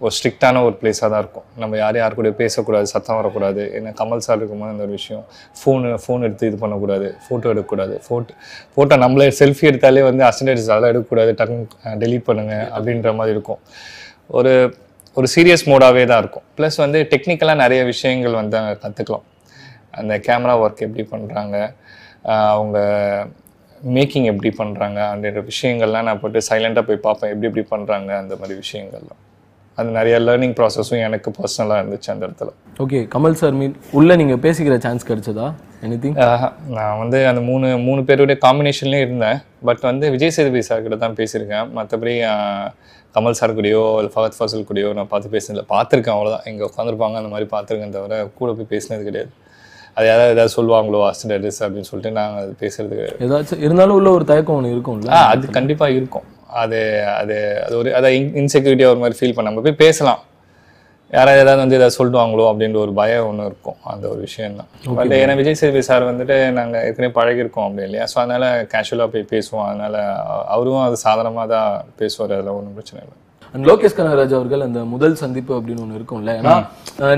ஒரு ஸ்ட்ரிக்டான ஒரு பிளேஸாக தான் இருக்கும். நம்ம யார் யார் கூட பேசக்கூடாது சத்தம் வரக்கூடாது. என்ன கமல் சார் இருக்கும்போது அந்த ஒரு விஷயம். ஃபோனு ஃபோன் எடுத்து இது பண்ணக்கூடாது ஃபோட்டோ எடுக்கக்கூடாது. ஃபோட்டோ ஃபோட்டோ நம்மளே செல்ஃபி எடுத்தாலே வந்து அசன்டேஜ் அதெல்லாம் எடுக்கக்கூடாது டக்குன்னு டெலீட் பண்ணுங்கள் அப்படின்ற மாதிரி இருக்கும். ஒரு ஒரு சீரியஸ் மோடாகவே தான் இருக்கும். ப்ளஸ் வந்து டெக்னிக்கலாக நிறைய விஷயங்கள் வந்து அங்கே கற்றுக்கலாம் அந்த கேமரா ஒர்க் எப்படி பண்ணுறாங்க அவங்க மேக்கிங் எப்படி பண்ணுறாங்க அப்படின்ற விஷயங்கள்லாம் நான் போட்டு சைலண்ட்டாக போய் பார்ப்பேன். எப்படி எப்படி பண்ணுறாங்க அந்த மாதிரி விஷயங்கள்லாம். அது நிறைய லேர்னிங் ப்ராசஸும் எனக்கு பர்சனலாக இருந்துச்சு அந்த இடத்துல. ஓகே கமல் சார் மீன் உள்ள நீங்க பேசிக்கிற சான்ஸ் கிடைச்சதா? எனி நான் வந்து அந்த மூணு மூணு பேருடைய காம்பினேஷன்லேயும் இருந்தேன். பட் வந்து விஜய் சேதுபதி சார் கிட்ட தான் பேசியிருக்கேன். மற்றபடி கமல் சார் கூடயோ இல்லை ஃபகத் ஃபாசில் கூடயோ நான் பார்த்து பேசினதில்ல. பார்த்துருக்கேன் அவ்வளோதான் இங்கே உட்காந்துருப்பாங்க அந்த மாதிரி பார்த்துருக்கேன் தவிர கூட போய் பேசினது கிடையாது. அது யாராவது ஏதாவது சொல்லுவாங்களோ அசிடரிஸ் அப்படின்னு சொல்லிட்டு நாங்கள் அது பேசுறது கிடையாது. ஏதாச்சும் இருந்தாலும் உள்ள ஒரு தயக்கம் ஒன்று இருக்கும்ல? அது கண்டிப்பாக இருக்கும். அது அது அது ஒரு அதை இன்செக்யூரிட்டியாக ஒரு மாதிரி ஃபீல் பண்ண நம்ம போய் பேசலாம். யாராவது ஏதாவது வந்து ஏதாவது சொல்லிடுவாங்களோ அப்படின்ற ஒரு பயம் ஒன்று இருக்கும். அந்த ஒரு விஷயம் தான். பட் ஏன்னா விஜய் சேதுபதி சார் வந்துட்டு நாங்கள் ஏற்கனவே பழகிருக்கோம் அப்படி இல்லையா? ஸோ அதனால கேஷுவலாக போய் பேசுவோம். அதனால அவரும் அது சாதாரணமாக தான் பேசுவார். அதில் ஒன்றும் பிரச்சனை இல்லை. அண்ட் லோகேஷ் கனகராஜ் அவர்கள் அந்த முதல் சந்திப்பு அப்படின்னு ஒன்று இருக்கும்ல. ஏன்னா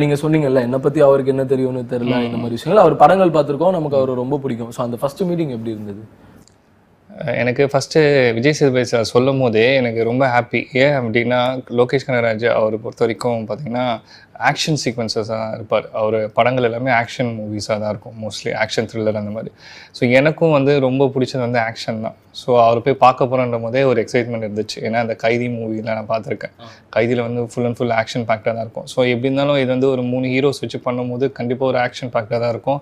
நீங்க சொன்னீங்கல்ல என்ன பத்தி அவருக்கு என்ன தெரியும்னு தெரியல இந்த மாதிரி விஷயங்கள். அவர் படங்கள் பார்த்திருக்கோம் நமக்கு அவர் ரொம்ப பிடிக்கும். ஸோ அந்த ஃபர்ஸ்ட் மீட்டிங் எப்படி இருந்தது? எனக்கு ஃபஸ்ட்டு விஜய் சேதுபதி சார் சொல்லும் போதே எனக்கு ரொம்ப ஹாப்பி ஏன் அப்படின்னா லோகேஷ் கனகராஜ் அவரை பொறுத்த வரைக்கும் பார்த்திங்கன்னா ஆக்ஷன் சீக்வன்சஸாக தான் இருப்பார். அவர் படங்கள் எல்லாமே ஆக்ஷன் மூவிஸாக தான் இருக்கும். மோஸ்ட்லி ஆக்ஷன் த்ரில்லர் அந்த மாதிரி. ஸோ எனக்கும் வந்து ரொம்ப பிடிச்சது வந்து ஆக்ஷன் தான். ஸோ அவர் போய் பார்க்க போகிறன்ற போதே ஒரு எக்ஸைட்மெண்ட் இருந்துச்சு. ஏன்னா அந்த கைதி மூவியில் நான் பார்த்துருக்கேன். கைதியில் வந்து ஃபுல் அண்ட் ஃபுல் ஆக்ஷன் பேக்டாக தான் இருக்கும். ஸோ எப்படி இருந்தாலும் இது வந்து ஒரு மூணு ஹீரோஸ் வச்சு பண்ணும்போது கண்டிப்பாக ஒரு ஆக்ஷன் பேக்டாக தான் இருக்கும்.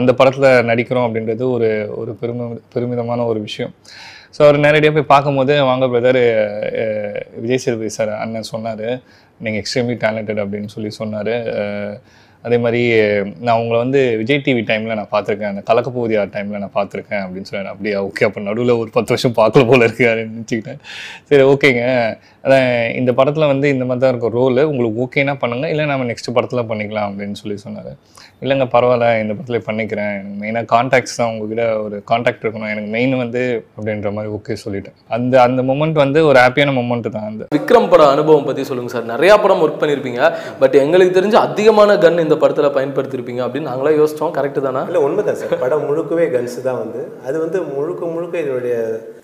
அந்த படத்தில் நடிக்கிறோம் அப்படின்றது ஒரு ஒரு பெருமை பெருமிதமான ஒரு விஷயம். ஸோ அவர் நேரடியாக போய் பார்க்கும்போது வாங்க பிரதர் விஜய் சேதுபதி சார் அண்ணன் சொன்னார். நீங்கள் எக்ஸ்ட்ரீம்லி டேலண்டட் அப்படின்னு சொல்லி சொன்னார். அதே மாதிரி நான் உங்களை வந்து விஜய் டிவி டைமில் நான் பார்த்துருக்கேன். அந்த கலக்கப்போதியார் டைமில் நான் பார்த்துருக்கேன் அப்படின்னு சொன்னார் அப்படியா ஓகே அப்போ நடுவில் ஒரு பத்து வருஷம் பார்க்கல போல இருக்காருன்னு நினச்சிக்கிட்டேன். சரி ஓகேங்க அதான் இந்த படத்தில் வந்து இந்த மாதிரி தான் இருக்கும் ரோல் உங்களுக்கு ஓகேனா பண்ணுங்கள் இல்லை நம்ம நெக்ஸ்ட் படத்தில் பண்ணிக்கலாம் அப்படின்னு சொல்லி சொன்னார். இல்லைங்க பரவாயில்ல இந்த படத்தில் பண்ணிக்கிறேன். எனக்கு மெயினாக கான்டாக்ட்ஸ் தான் உங்ககிட்ட ஒரு கான்டாக்ட் இருக்கணும். எனக்கு மெயின் வந்து அப்படின்ற மாதிரி ஓகே சொல்லிட்டேன். அந்த அந்த மூமெண்ட் வந்து ஒரு ஹாப்பியான மூமெண்ட்டு தான் அந்த. விக்ரம் பட அனுபவம் பற்றி சொல்லுங்கள் சார். நிறையா படம் ஒர்க் பண்ணியிருப்பீங்க பட் எங்களுக்கு தெரிஞ்சு அதிகமான கன் இந்த படத்தில் பயன்படுத்திருப்பீங்க அப்படின்னு நாங்களே யோசித்தோம் கரெக்டு தானே? இல்லை உண்மைதான் சார். படம் முழுக்கவே கன்ஸ் தான் வந்து. அது வந்து முழுக்க முழுக்க இதனுடைய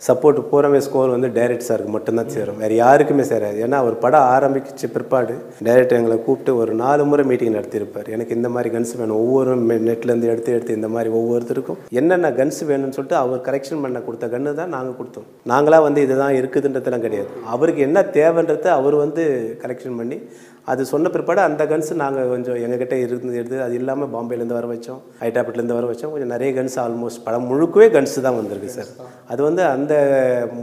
சப்போர்ட் போகிறமே ஸ்கோர் வந்து டைரக்ட் சாருக்கு மட்டும்தான் சேரும். வேறு யாருக்குமே சேராது. ஏன்னா அவர் படம் ஆரம்பிச்ச பிற்பாடு டைரக்டர் எங்களை கூப்பிட்டு ஒரு நாலு முறை மீட்டிங் நடத்தியிருப்பார். எனக்கு இந்த மாதிரி கன்ஸ் வேணும். ஒவ்வொரு நெட்லேருந்து எடுத்து எடுத்து இந்த மாதிரி ஒவ்வொருத்தருக்கும் என்னென்ன கன்ஸ் வேணும்னு சொல்லிட்டு அவர் கரெக்ஷன் பண்ண கொடுத்த கன்று தான் நாங்கள் கொடுத்தோம். நாங்களாக வந்து இதுதான் இருக்குதுன்றதெல்லாம் கிடையாது. அவருக்கு என்ன தேவைன்றதை அவர் வந்து கரெக்ஷன் பண்ணி அது சொன்ன பிற்பாடு அந்த கன்ஸ் நாங்கள் கொஞ்சம் எங்ககிட்ட இருந்து எடுத்து அது இல்லாமல் பாம்பேலேருந்து வர வச்சோம் ஹைட்ராபேட்லேருந்து வர வச்சோம். கொஞ்சம் நிறைய கன்ஸ் ஆல்மோஸ்ட் படம் முழுக்கவே கன்ஸ் தான் வந்திருக்கு சார் அது வந்து அந்த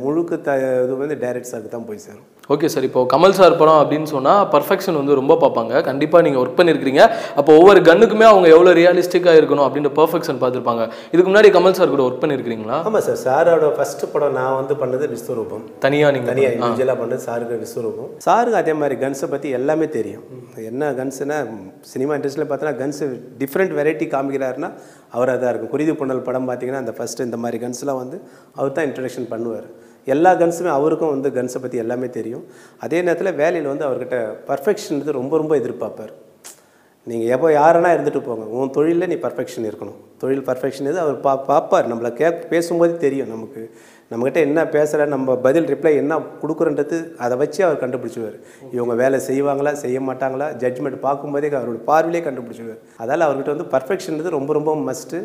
முழுக்க த இது வந்து டைரக்ட் சாருக்கு தான் போய் சேரும். ஓகே சார் இப்போ கமல் சார் படம் அப்படின்னு சொன்னா பர்ஃபெக்ஷன் வந்து ரொம்ப பார்ப்பாங்க. கண்டிப்பா நீங்க ஒர்க் பண்ணிருக்கீங்க அப்போ ஒவ்வொரு கன்னுக்குமே அவங்க எவ்வளவு ரியலிஸ்டிக்கா இருக்கணும் அப்படின்ற பர்ஃபெக்ஷன் பார்த்திருப்பாங்க. இதுக்கு முன்னாடி கமல் சார் கூட ஒர்க் பண்ணிருக்கீங்களா ஆமாம் சார் சாரோட ஃபர்ஸ்ட் படம் நான் வந்து பண்ணது விஸ்வரூபம். தனியா நீங்க தனியாக. இண்டிவிஜுவலாக பண்ணது சாருக்கு விஸ்வரூபம். சாருக்கு அதே மாதிரி கன்ஸை பற்றி எல்லாமே தெரியும். என்ன கன்ஸுனா சினிமா இண்டஸ்ட்ரியில் பார்த்தோன்னா கன்ஸ் டிஃப்ரெண்ட் வெரைட்டி காமிக்கிறாருன்னா அவர் அதாக இருக்கும். குருதி புண்ணல் படம் பார்த்தீங்கன்னா அந்த ஃபஸ்ட்டு இந்த மாதிரி கன்ஸ்லாம் வந்து அவர் தான் இன்ட்ரடக்ஷன் பண்ணுவார். எல்லா கன்ஸுமே அவருக்கும் வந்து கன்ஸை பற்றி எல்லாமே தெரியும். அதே நேரத்தில் வேலையில் வந்து அவர்கிட்ட பர்ஃபெக்ஷன் வந்து ரொம்ப ரொம்ப எதிர்பார்ப்பார். நீங்கள் எப்போ யாருன்னா இருந்துட்டு போங்க. உன் தொழிலில் நீ பர்ஃபெக்ஷன் இருக்கணும். தொழில் பர்ஃபெக்ஷன் இது அவர் பா பார்ப்பார் நம்மளை கே பேசும்போது தெரியும் நமக்கு. நம்மக்கிட்ட என்ன பேசுகிற நம்ம பதில் ரிப்ளை என்ன கொடுக்குறன்றது அதை வச்சு அவர் கண்டுபிடிச்சுவார். இவங்க வேலை செய்வாங்களா செய்ய மாட்டாங்களா? ஜட்ஜ்மெண்ட் பார்க்கும்போதே அவரோட பார்வையிலே கண்டுபிடிச்சிடுவார் அதால் அவர்கிட்ட வந்து பர்ஃபெக்ஷன்றது ரொம்ப ரொம்ப மஸ்ட்டு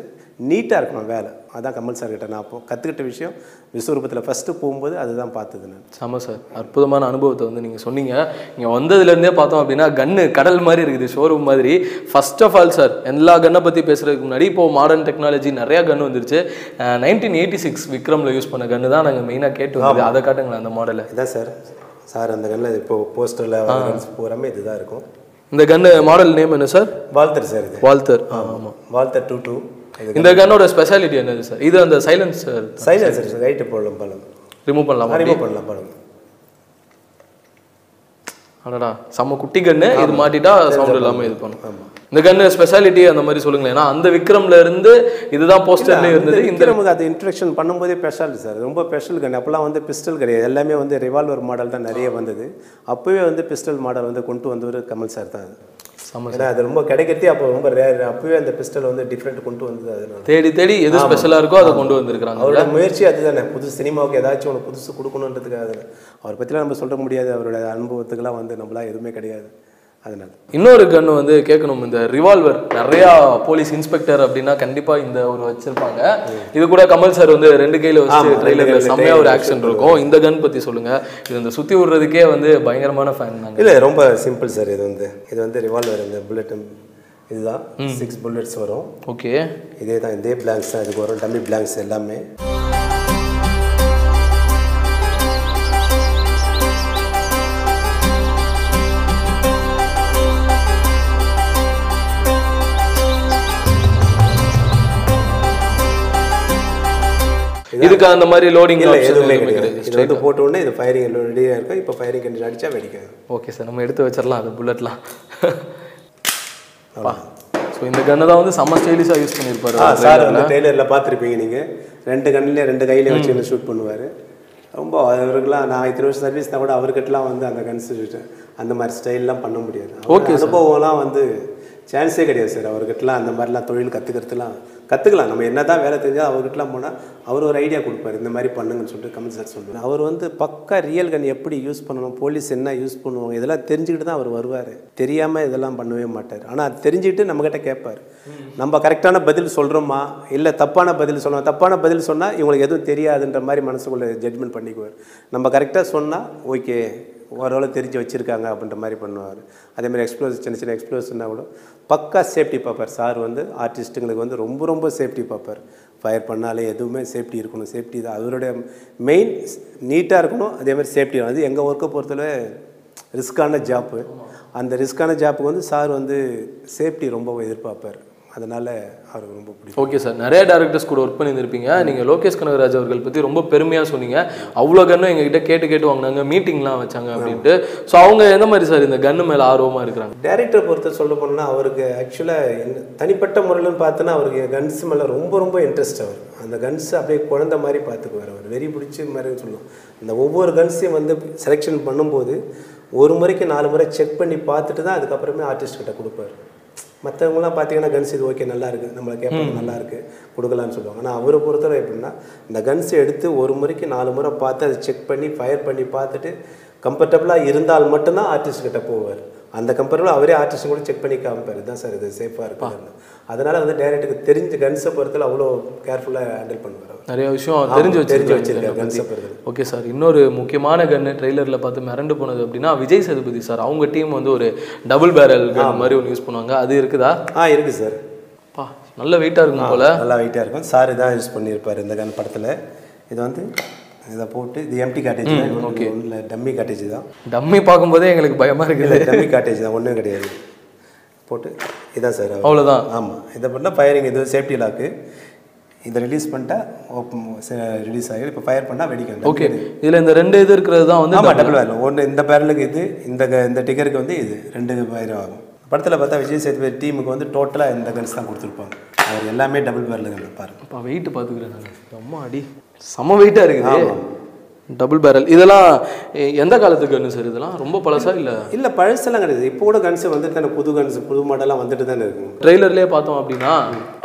நீட்டாக இருக்கணும் வேலை. அதான் கமல் சார் கிட்ட நான் அப்போ கற்றுக்கிட்ட விஷயம். விஸ்வரூபத்தில் ஃபஸ்ட்டு போகும்போது அதுதான் பார்த்தது நான். செம சார் அற்புதமான அனுபவத்தை வந்து நீங்கள் சொன்னீங்க. இங்கே வந்ததுலேருந்தே பார்த்தோம் அப்படின்னா கன்னு கடல் மாதிரி இருக்குது ஷோரூம் மாதிரி. ஃபர்ஸ்ட் ஆஃப் ஆல் சார் எல்லா கன்னை பற்றி பேசுறதுக்கு முன்னாடி இப்போ மாடர்ன் டெக்னாலஜி நிறையா கன் வந்துருச்சு. நைன்டீன் எயிட்டி சிக்ஸ் விக்ரமில் யூஸ் பண்ண கன்னு தான் நாங்கள் மெயினாக கேட்டு வந்து அதை காட்டுங்களேன் அந்த மாடலை இதான் சார் சார் அந்த கண்ணில் இப்போ போஸ்டரில் பூராமே இதுதான் இருக்கும். இந்த கன்னு மாடல் நேம் என்ன சார் வால்தர் சார் இது. வால்தர். ஆமாம் வால்தர் டூ டூ இந்த கன்னோட ஸ்பெஷாலிட்டி என்னது சார் இது அந்த silence sir silencer sir right போடலாம் பழம் ரிமூவ் பண்ணலாமா? ரிமூவ் பண்ணலாம் பழம் அடடா செம்ம குட்டி கன்னு இது மாட்டிட்டா சவுண்ட் இல்லாமல் இது பண்ணும். இந்த கன்னு ஸ்பெஷாலிட்டி அந்த மாதிரி சொல்லுங்களேன். ஏன்னா அந்த விக்ரம்ல இருந்து இதுதான் போஸ்டர்ல இருந்தது. இந்த நமக்கு அது இன்ட்ரடக்ஷன் பண்ணும்போதே ஸ்பெஷல் சார் ரொம்ப ஸ்பெஷல் கன் அப்போல்லாம் வந்து பிஸ்டல் கிடையாது. எல்லாமே வந்து ரிவால்வர் மாடல் தான் நிறைய வந்தது. அப்போவே வந்து பிஸ்டல் மாடல் வந்து கொண்டு வந்தவர் கமல் சார் தான் ஏன்னா அது ரொம்ப கிடைக்கிறதே அப்போ ரொம்ப ரேர் அப்போவே அந்த பிஸ்டல் வந்து டிஃப்ரெண்ட் கொண்டு வந்தது அதனால தேடி தேடி எது ஆமா. ஸ்பெஷலா இருக்கோ அதை. கொண்டு வந்திருக்காங்க அவரோட முயற்சி அதுதானே புது சினிமாவுக்கு ஏதாச்சும் ஒன்று புதுசு கொடுக்கணுன்றதுக்காக. அவரை பற்றிலாம் நம்ம சொல்ல முடியாது அவரோட அனுபவத்துக்கெல்லாம் வந்து நம்மளாம் எதுவுமே கிடையாது அதனால. இன்னொரு கன்னு வந்து கேட்கணும். இந்த ரிவால்வர் நிறைய போலீஸ் இன்ஸ்பெக்டர் அப்படின்னா கண்டிப்பா இந்த ஒரு வச்சிருப்பாங்க. இது கூட கமல் சார் வந்து ரெண்டு கையில வச்சு ட்ரெய்லர்ல செம்மையா ஒரு ஆக்ஷன் இருக்கும். இந்த கன் பத்தி சொல்லுங்க. இது இந்த சுத்தி விடுறதுக்கே வந்து பயங்கரமான ஃபேன் நாங்க இல்லை ரொம்ப சிம்பிள் சார் இது வந்து. இது வந்து ரிவால்வர் இந்த புல்லட் இதுதான். சிக்ஸ் புல்லட்ஸ் வரும். ஓகே இதே தான் இதே பிளாங்க்ஸ் தான். இதுக்கு வரும். டம்மி பிளாங்க்ஸ் எல்லாமே. இதுக்கு அந்த மாதிரி லோடிங் இல்லை எதுவுமே கிடையாது. இது வந்து போட்ட உடனே இது ஃபயரிங் ரெடியாக இருக்கும். இப்போ ஃபயரிங் கண்டிஷன் அடிச்சா வெடிக்கும் ஓகே சார் நம்ம எடுத்து வச்சிடலாம் அது புல்லட்லாம் ஸோ இந்த கன்னை தான் வந்து செம்ம ஸ்டைலிஷாக யூஸ் பண்ணியிருப்பாரு சார் trailer வந்து ல. ட்ரெய்லரில் பார்த்துருப்பீங்க நீங்கள் ரெண்டு கண்ணிலே ரெண்டு கையிலே வச்சு ஷூட் பண்ணுவார். ரொம்ப அவருக்கெல்லாம் நான் இத்தனை வருஷம் சர்வீஸ் தான் கூட அவர்கிட்டலாம் வந்து அந்த கன்ஸ் அந்த மாதிரி ஸ்டைல்லாம் பண்ண முடியாது. Sir. அனுபவம்லாம் வந்து சான்ஸே கிடையாது சார் அவர்கிட்டலாம் அந்த மாதிரிலாம் தொழில் கற்றுக்கிறதுலாம் கற்றுக்கலாம் நம்ம என்ன தான் வேலை தெரிஞ்சால் அவர்கிட்டலாம் போனால் அவர் ஒரு ஐடியா கொடுப்பாரு. இந்த மாதிரி பண்ணுங்கன்னு சொல்லிட்டு கமல் சார் சொல்லுவார். அவர் வந்து பக்கா ரியல் கன் எப்படி யூஸ் பண்ணணும் போலீஸ் என்ன யூஸ் பண்ணுவாங்க இதெல்லாம் தெரிஞ்சுக்கிட்டு தான் அவர் வருவார். தெரியாமல் இதெல்லாம் பண்ணவே மாட்டார். ஆனால் அது தெரிஞ்சுக்கிட்டு நம்மக்கிட்ட கேட்பார். நம்ம கரெக்டான பதில் சொல்கிறோமா இல்லை தப்பான பதில் சொல்லணும் தப்பான பதில் சொன்னால் இவங்களுக்கு எதுவும் தெரியாதுன்ற மாதிரி மனசுக்குள்ளே ஜட்மெண்ட் பண்ணிக்குவார். நம்ம கரெக்டாக சொன்னால் ஓகே ஓரளவு தெரிஞ்சு வச்சுருக்காங்க அப்படின்ற மாதிரி பண்ணுவார். அதேமாதிரி எக்ஸ்ப்ளோஸ் சின்ன சின்ன எக்ஸ்ப்ளோஸ்னா கூட பக்கா சேஃப்டி பார்ப்பார். சார் வந்து ஆர்டிஸ்ட்டுங்களுக்கு வந்து ரொம்ப ரொம்ப சேஃப்டி பார்ப்பார். ஃபயர் பண்ணாலே எதுவுமே சேஃப்டி இருக்கணும். சேஃப்டி தான். அவருடைய மெயின் நீட்டாக இருக்கணும். அதேமாதிரி சேஃப்டி அது எங்கள் ஒர்க்கை பொறுத்தவரை ரிஸ்க்கான ஜாப்பு அந்த ரிஸ்க்கான ஜாப்புக்கு வந்து சார் வந்து சேஃப்டி ரொம்ப எதிர்பார்ப்பார். அதனால் அவருக்கு ரொம்ப பிடிக்கும். ஓகே சார் நிறைய டேரக்டர்ஸ் கூட ஒர்க் பண்ணியிருப்பீங்க நீங்கள் லோகேஷ் கனகராஜ் அவர்கள் பற்றி ரொம்ப பெருமையாக சொன்னீங்க. அவ்வளோ கன்னும் எங்ககிட்ட கேட்டு கேட்டு வாங்கினாங்க. மீட்டிங்லாம் வச்சாங்க அப்படின்ட்டு. ஸோ அவங்க எந்த மாதிரி சார் இந்த கன்னு மேலே ஆர்வமாக இருக்கிறாங்க? டேரக்டர் பொறுத்த சொல்ல போனால் அவருக்கு ஆக்சுவலாக தனிப்பட்ட முறையில்னு பார்த்தோன்னா அவருக்கு கன்ஸ் மேலே ரொம்ப ரொம்ப இன்ட்ரெஸ்ட் அவர். அந்த கன்ஸ் அப்படியே குழந்த மாதிரி பார்த்துக்குவார் அவர். வெறி பிடிச்ச மாதிரி சொல்லுவோம் இந்த ஒவ்வொரு கன்ஸையும் வந்து செலெக்ஷன் பண்ணும்போது ஒரு முறைக்கு நாலு முறை செக் பண்ணி பார்த்துட்டு தான் அதுக்கப்புறமே ஆர்டிஸ்ட் கிட்ட கொடுப்பாரு. மற்றவங்களாம் பார்த்தீங்கன்னா கன்ஸ் இது ஓகே நல்லா இருக்கு நம்மளை கேட்பாங்க நல்லா இருக்கு கொடுக்கலான்னு சொல்லுவாங்க. ஆனால் அவரை பொறுத்தவரை எப்படின்னா இந்த கன்ஸை எடுத்து ஒரு முறைக்கு நாலு முறை பார்த்து அதை செக் பண்ணி ஃபயர் பண்ணி பார்த்துட்டு கம்ஃபர்டபுளாக இருந்தால் மட்டும்தான் ஆர்டிஸ்ட் கிட்ட போவார். அந்த கம்பெனியில் அவரே ஆர்டிஸ்ட் கூட செக் பண்ணி காமிப்பார். தான் சார் இது சேஃபாக இருக்குன்னு அதனால் வந்து டேரக்டருக்கு தெரிஞ்ச கன்ஸை பொறுத்தல அவ்வளோ கேர்ஃபுல்லாக ஹேண்டில் பண்ணுவார். நிறைய விஷயம் தெரிஞ்சு தெரிஞ்சு வச்சிருக்காரு. கன்ஸை பொறுத்தல. ஓகே சார் இன்னொரு முக்கியமான கன்னு ட்ரெய்லரில் பார்த்து மிரண்டு போனது அப்படின்னா விஜய் சேதுபதி சார் அவங்க டீம் வந்து ஒரு டபுள் பேரல் கன் மாதிரி ஒன்று யூஸ் பண்ணுவாங்க. அது இருக்குதா? ஆ இருக்குது சார் பா நல்ல வெயிட்டாக இருக்கும் போல. நல்லா வெயிட்டாக இருக்கும். சார் தான் யூஸ் பண்ணியிருப்பார் இந்த கன் படத்தில். இது வந்து இதை போட்டு இது எம்டி காட்டேஜ் தான். ஓகே ஒன்றில் டம்மி காட்டேஜ் தான். டம்மி பார்க்கும்போதே எங்களுக்கு பயமா இருக்குது. டம்மி காட்டேஜ் தான். ஒன்றும் கிடையாது. போட்டு இதான் சார். அவ்வளவுதான். ஆமாம் இதை பண்ணால் ஃபயரிங் இது சேஃப்டி லாக்கு இதை ரிலீஸ் பண்ணிட்டா ஓப்பன் ரிலீஸ் ஆகிடும். இப்போ ஃபயர் பண்ணால் வெடிக்கும் ஓகே இதில் இந்த ரெண்டு இது இருக்கிறது தான் வந்து ஆமாம். டபுள் வேர் ஒன்று இந்த பேரலுக்கு இது இந்த இந்த டிக்கருக்கு வந்து இது. ரெண்டு பயிரம் ஆகும். படத்தில் பார்த்தா விஜய் சேதுபதி டீமுக்கு வந்து டோட்டலாக இந்த கன்ஸ் தான் கொடுத்துருப்பாங்க. அவர் எல்லாமே டபுள் பேரல் கன் பாருங்க அப்பா வெயிட் பார்த்துக்கிறேன் நான். அம்மா அடி. செம்ம வெயிட்டாக இருக்குது. டபுள் பேரல் இதெல்லாம் எந்த காலத்துக்கு கன்னு சார் இதெல்லாம்? ரொம்ப பழசா இல்லை? இல்லை பழசெல்லாம் கிடையாது. இப்போ கூட கன்ஸ் வந்துட்டு தானே புது கன்ஸ் புது மாடலாம் வந்துட்டு தானே இருக்கும் ட்ரெய்லர்லேயே பார்த்தோம் அப்படின்னா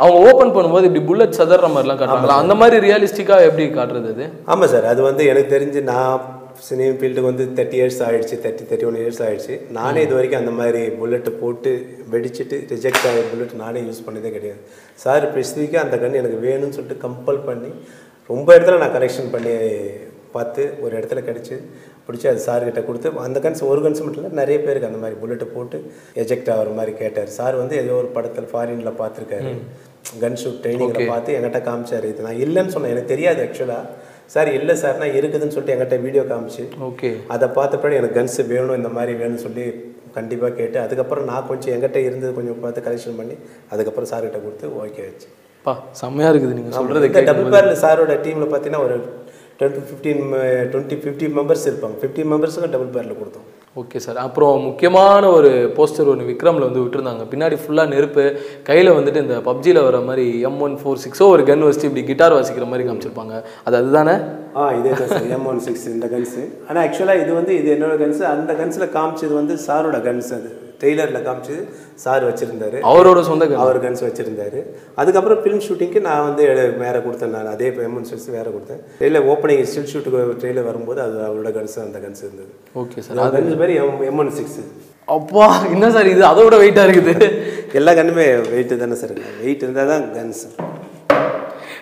அவங்க ஓப்பன் பண்ணும்போது இப்படி புல்லட் சதற மாதிரிலாம் காட்டுறாங்களா? அந்த மாதிரி ரியலிஸ்டிக்காக எப்படி காட்டுறது அது? ஆமாம் சார். அது வந்து எனக்கு தெரிஞ்சு நான் சினிமா ஃபீல்டுக்கு வந்து தேர்ட்டி இயர்ஸ் ஆயிடுச்சு தேர்ட்டி தேர்ட்டி ஒன் இயர்ஸ் ஆயிடுச்சு. நானே இது வரைக்கும் அந்த மாதிரி புல்லெட்டு போட்டு வெடிச்சிட்டு ரிஜெக்ட் ஆகிற புல்லட் நானே யூஸ் பண்ணதே கிடையாது. சார் ஸ்பெசிஃபிக்காக அந்த கன் எனக்கு வேணும்னு சொல்லிட்டு கம்பல் பண்ணி ரொம்ப இடத்துல நான் கரெக்ஷன் பண்ணி பார்த்து ஒரு இடத்துல கிடச்சி பிடிச்சி அது சார்கிட்ட கொடுத்து அந்த கன்ஸ் ஒரு கன்ஸ் மட்டும் இல்லை நிறைய பேருக்கு அந்த மாதிரி புல்லெட்டை போட்டு எஜெக்ட் ஆகிற மாதிரி கேட்டார். சார் வந்து ஏதோ ஒரு படத்தில் ஃபாரினில் பார்த்துருக்காரு. கன் ஷூட் ட்ரைனிங்கில். பார்த்து என்கிட்ட காமிச்சார். இது நான் இல்லைன்னு சொன்னேன். எனக்கு தெரியாது ஆக்சுவலாக சார் இல்லை சார் நான் இருக்குதுன்னு சொல்லிட்டு என்கிட்ட வீடியோ காமிச்சு ஓகே அதை பார்த்தப்பறம் எனக்கு கன்ஸ் வேணும் இந்த மாதிரி வேணும்னு சொல்லி கண்டிப்பாக கேட்டு அதுக்கப்புறம் நான் கொஞ்சம் என்கிட்ட இருந்தது கொஞ்சம் பார்த்து கலெக்ஷன் பண்ணி அதுக்கப்புறம் சார்கிட்ட கொடுத்து ஓகே ஆச்சு. பா செம்மையா இருக்குது நீங்க சொல்றது இந்த டபுள். பேரில் சாரோட டீமில் பார்த்தீங்கன்னா ஒரு twenty fifteen twenty fifty members இருப்பாங்க. ஃபிஃப்டி மெம்பர்ஸுக்கும் டபுள் பேரில் கொடுத்தோம். ஓகே சார் அப்புறம் முக்கியமான ஒரு போஸ்டர் ஒன்று விக்ரமில் வந்து விட்டுருந்தாங்க. பின்னாடி ஃபுல்லாக நெருப்பு கையில் வந்துட்டு இந்த பப்ஜியில் வர மாதிரி எம் ஒன் ஃபோர் சிக்ஸோ ஒரு கன் வச்சுட்டு இப்படி கிட்டார் வாசிக்கிற மாதிரி காமிச்சிருப்பாங்க. அது அதுதானே? ஆ இதே தான் சார் எம் ஒன் சிக்ஸ் இந்த கன்ஸு ஆனால் ஆக்சுவலாக இது வந்து இது என்னோட கன்ஸு அந்த கன்ஸில் காமிச்சது வந்து சாரோட கன்ஸ் அது. டெய்லரில் காமிச்சது சார் வச்சுருந்தாரு. அவரோட சொந்த. அவர் கன்ஸ் வச்சுருந்தாரு. அதுக்கப்புறம் ஃபிலிம் ஷூட்டிங்க்கு நான் வந்து வேற கொடுத்தேன் நான். அதே எம் ஒன் சிக்ஸ் வேற கொடுத்தேன். ட்ரெயிலர் ஓப்பனிங் ஸ்டில் ஷூட்டுக்கு ட்ரெயிலர் வரும்போது அது அவரோட கன்ஸ் அந்த கன்ஸ் இருந்தது. ஓகே சார் அது கன்ஸ் பேர் எம் எம் ஒன் சிக்ஸ் அப்பா என்ன சார் இது? அதோட வெயிட்டாக இருக்குது. எல்லா கன்னுமே வெயிட்டு தானே சார் வெயிட் இருந்தால் தான் கன்ஸ்.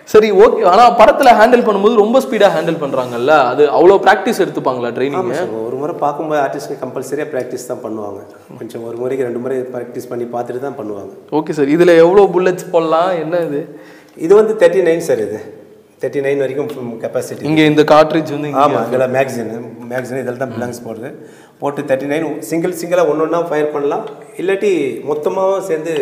சரி ஓகே ஆனால் படத்தில் ஹேண்டில் பண்ணும்போது ரொம்ப ஸ்பீடாக ஹேண்டில் பண்ணுறாங்கல்ல அது அவ்வளோ ப்ராக்டிஸ் எடுத்துப்பாங்களா ட்ரைனிங் ஒரு முறை பார்க்கும்போது ஆர்டிஸ்ட்க்கு கம்பல்சரியாக ப்ராக்டிஸ் தான் பண்ணுவாங்க. கொஞ்சம் ஒரு முறைக்கு ரெண்டு முறை ப்ராக்டிஸ் பண்ணி பார்த்துட்டு தான் பண்ணுவாங்க. ஓகே சார் இதில் எவ்வளோ புல்லட்ஸ் போடலாம்? என்ன இது? இது வந்து தேர்ட்டி நைன் சார் இது. தேர்ட்டி நைன் வரைக்கும் கெப்பாசிட்டி இங்கே இந்த கார்ட்ரிட்ஜ் வந்து ஆமாம் இதில் மேக்சின் மேக்சின் இதில் தான் பிளாங்ஸ் போடுறது போட்டு தேர்ட்டி நைன் சிங்கிள் சிங்கிளாக ஒன்று ஒன்றா ஃபயர் பண்ணலாம். இல்லாட்டி மொத்தமாகவும் சேர்ந்து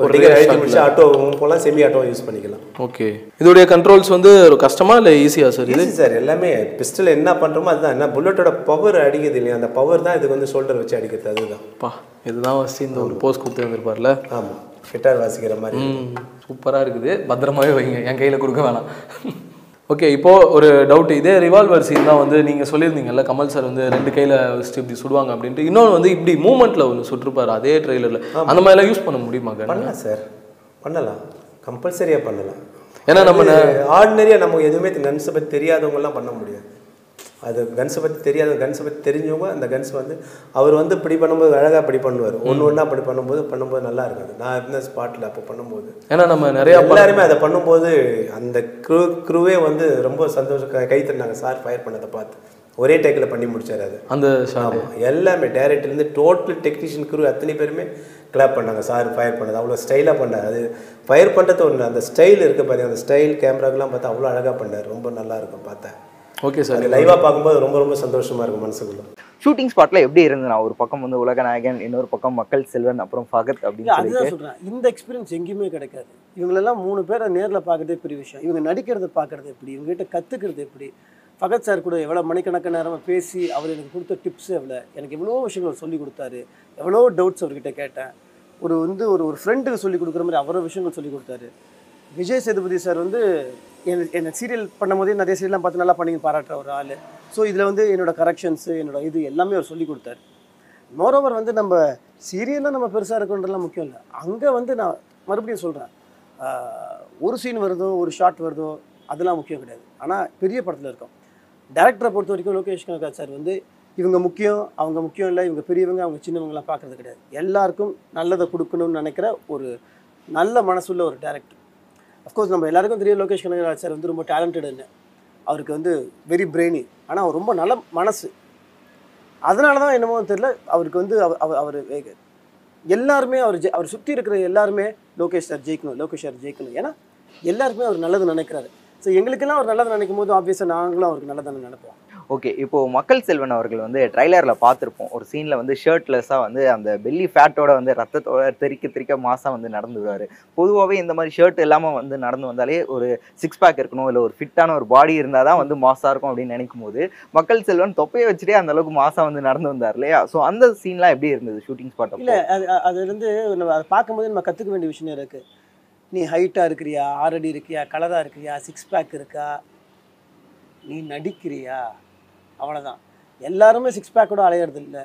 ஒரு டிகர் அழுத்தி. முடிச்சு ஆட்டோ போகலாம் செமி ஆட்டோ யூஸ் பண்ணிக்கலாம். ஓகே இதோடைய கண்ட்ரோல்ஸ் வந்து ஒரு கஷ்டமா இல்லை ஈஸியா சார் இது? சார் எல்லாமே பிஸ்டல் என்ன பண்ணுறோமோ அதுதான். என்ன புல்லட்டோட பவர் அடிக்குது இல்லையா? அந்த பவர் தான் இதுக்கு வந்து ஷோல்டர் வச்சு அடிக்கிறது. அதுதான். பா இதுதான் ஃபஸ்ட்டு இந்த ஒரு போஸ்ட் கொடுத்து வந்திருப்பார்ல? ஆமாம் கிட்டார் வாசிக்கிற மாதிரி சூப்பராக இருக்குது. பத்திரமாவே வைங்க. என் கையில் கொடுக்க வேணாம். ஓகே இப்போ ஒரு டவுட் இதே ரிவால்வர் சீன் தான் வந்து நீங்கள் சொல்லியிருந்தீங்கல்ல கமல் சார் வந்து ரெண்டு கையில் வச்சுட்டு இப்படி சுடுவாங்க அப்படின்ட்டு. இன்னொன்று வந்து இப்படி மூமெண்ட்டில் ஒன்று சுட்டிருப்பாரு அதே ட்ரெய்லரில் அந்த மாதிரிலாம் யூஸ் பண்ண முடியுமா? பண்ணலாம் சார் பண்ணலாம். கம்பல்சரியாக பண்ணலாம். ஏன்னா நம்ம ஆர்டினரியாக நம்ம எதுவுமே பற்றி தெரியாதவங்கலாம் பண்ண முடியாது. அது கன்ஸை பற்றி தெரியாத கன்ஸை பற்றி தெரிஞ்சவங்க அந்த கன்ஸ் வந்து அவர் வந்து இப்படி பண்ணும்போது அழகாக இப்படி பண்ணுவார். ஒன்று ஒன்றா அப்படி பண்ணும்போது பண்ணும்போது நல்லா இருக்காது. நான் இருந்த ஸ்பாட்டில் அப்போ பண்ணும்போது. ஏன்னா நம்ம நிறையா எல்லாருமே அதை பண்ணும்போது அந்த க்ரூ க்ரூவே வந்து ரொம்ப சந்தோஷம். கை- தட்டினாங்க சார் ஃபயர் பண்ணதை பார்த்து. ஒரே டேக்கில் பண்ணி முடிச்சார் அது. அந்த. ஆமாம் எல்லாமே டேரக்டர்லேருந்து டோட்டல் டெக்னீஷியன் க்ரூ அத்தனை பேருமே கிளாப் பண்ணாங்க. சார் ஃபயர் பண்ணது. அவ்வளோ ஸ்டைலாக பண்ணார். அது ஃபயர் பண்ணுறது ஒன்று அந்த ஸ்டைல் இருக்குது பாருங்க. அந்த ஸ்டைல் கேமராக்கெல்லாம் பார்த்தா அவ்வளோ அழகாக பண்ணார். ரொம்ப நல்லா இருக்கும் பார்த்தேன் ஓகே சார் லைவாக பார்க்கும்போது ரொம்ப ரொம்ப சந்தோஷமாக இருக்கும் மனசுக்குள்ள. ஷூட்டிங் ஸ்பாட்ல எப்படி இருந்ததுண்ணா ஒரு பக்கம் வந்து உலகநாயகன் இன்னொரு பக்கம் மக்கள் செல்வன் அப்புறம் ஃபகத் இல்ல அப்படின்னு அதுதான் சொல்றேன். இந்த எக்ஸ்பீரியன்ஸ் எங்கேயுமே கிடைக்காது. இவங்களெல்லாம் மூணு பேரை நேர்ல பார்க்கறதே பெரிய விஷயம். இவங்க நடிக்கிறத பார்க்கறது எப்படி? இவங்க கிட்ட கத்துக்கிறது எப்படி? ஃபகத் சார் கூட எவ்வளோ மணிக்கணக்கான நேரமாக பேசி அவர் எனக்கு கொடுத்த டிப்ஸ் எவ்வளோ எனக்கு எவ்வளோ விஷயங்கள் சொல்லி கொடுத்தாரு. எவ்வளோ டவுட்ஸ் அவர்கிட்ட கேட்டேன். ஒரு வந்து ஒரு ஒரு ஃப்ரெண்டுக்கு சொல்லி கொடுக்குற மாதிரி அவரோ விஷயங்கள் சொல்லி கொடுத்தாரு. விஜய் சேதுபதி சார் வந்து என்ன சீரியல் பண்ணும்போதே நிறைய சீரியல்லாம் பார்த்து நல்லா பண்ணி பாராட்டுற ஒரு ஆள். ஸோ இதில் வந்து என்னோட கரெக்ஷன்ஸு என்னோட இது எல்லாமே அவர் சொல்லி கொடுத்தாரு. மோரோவர் வந்து நம்ம சீரியல்லாம் நம்ம பெருசாக இருக்கணுன்றலாம் முக்கியம் இல்லை. அங்கே வந்து நான் மறுபடியும் சொல்கிறேன் ஒரு சீன் வருதோ ஒரு ஷாட் வருதோ அதெல்லாம் முக்கியம் கிடையாது. ஆனால் பெரிய படத்தில் இருக்கும். டேரக்டரை பொறுத்த வரைக்கும் லோகேஷ் கனகராஜ் சார் வந்து இவங்க முக்கியம் அவங்க முக்கியம் இல்லை இவங்க பெரியவங்க அவங்க சின்னவங்கலாம் பார்க்கறது கிடையாது. எல்லாருக்கும் நல்லதை கொடுக்கணும்னு நினைக்கிற ஒரு நல்ல மனசுள்ள ஒரு டேரக்டர் அஃப்கோர்ஸ் நம்ம எல்லாருக்கும் தெரியும் லோகேஷ் கனகராஜ் சார் வந்து ரொம்ப டேலண்டடுன்னு அவருக்கு வந்து வெரி பிரெயினி ஆனால் அவர் ரொம்ப நல்ல மனசு. அதனால தான் என்னமோ தெரியல அவருக்கு வந்து அவர் அவர் எல்லாருமே அவர் ஜெ- அவர் சுற்றி இருக்கிற எல்லாருமே லோகேஷ் சார் ஜெயிக்கணும் லோகேஷ் சார் ஜெயிக்கணும். ஏன்னா எல்லாருக்குமே அவர் நல்லது நினைக்கிறாரு. ஸோ எங்களுக்கெல்லாம் அவர் நல்லது நினைக்கும் போது ஆப்வியஸாக நாங்களும் அவருக்கு நல்லதானே நினைப்போம். ஓகே இப்போ மக்கள் செல்வன் அவர்கள் வந்து ட்ரைலரில் பார்த்துருப்போம். ஒரு சீனில் வந்து ஷர்ட்லெஸ்ஸாக வந்து அந்த பெல்லி ஃபேட்டோட வந்து ரத்தத்தோட தெறிக்க தெறிக்க மாசா வந்து நடந்து விடுவார் பொதுவாகவே இந்த மாதிரி ஷர்ட் இல்லாமல் வந்து நடந்து வந்தாலே ஒரு சிக்ஸ் பேக் இருக்கணும் இல்லை ஒரு ஃபிட்டான ஒரு பாடி இருந்தால் தான் வந்து மாசாக இருக்கும் அப்படின்னு நினைக்கும் போது மக்கள் செல்வன் தொப்பையை வச்சுட்டே அந்த அளவுக்கு மாசா வந்து நடந்து வந்தார் இல்லையா? ஸோ அந்த சீன்லாம் எப்படி இருந்தது ஷூட்டிங் ஸ்பாட் இல்லை அது அது வந்து நம்ம அதை பார்க்கும்போது நம்ம கற்றுக்க வேண்டிய விஷயம் இருக்குது நீ ஹைட்டாக இருக்கிறியா? ஆறடி இருக்கியா கலராக இருக்கிறியா? சிக்ஸ் பேக் இருக்கா? நீ நடிக்கிறியா? அவ்வளோதான் எல்லாருமே சிக்ஸ் பேக்கோட அலையிறது இல்லை.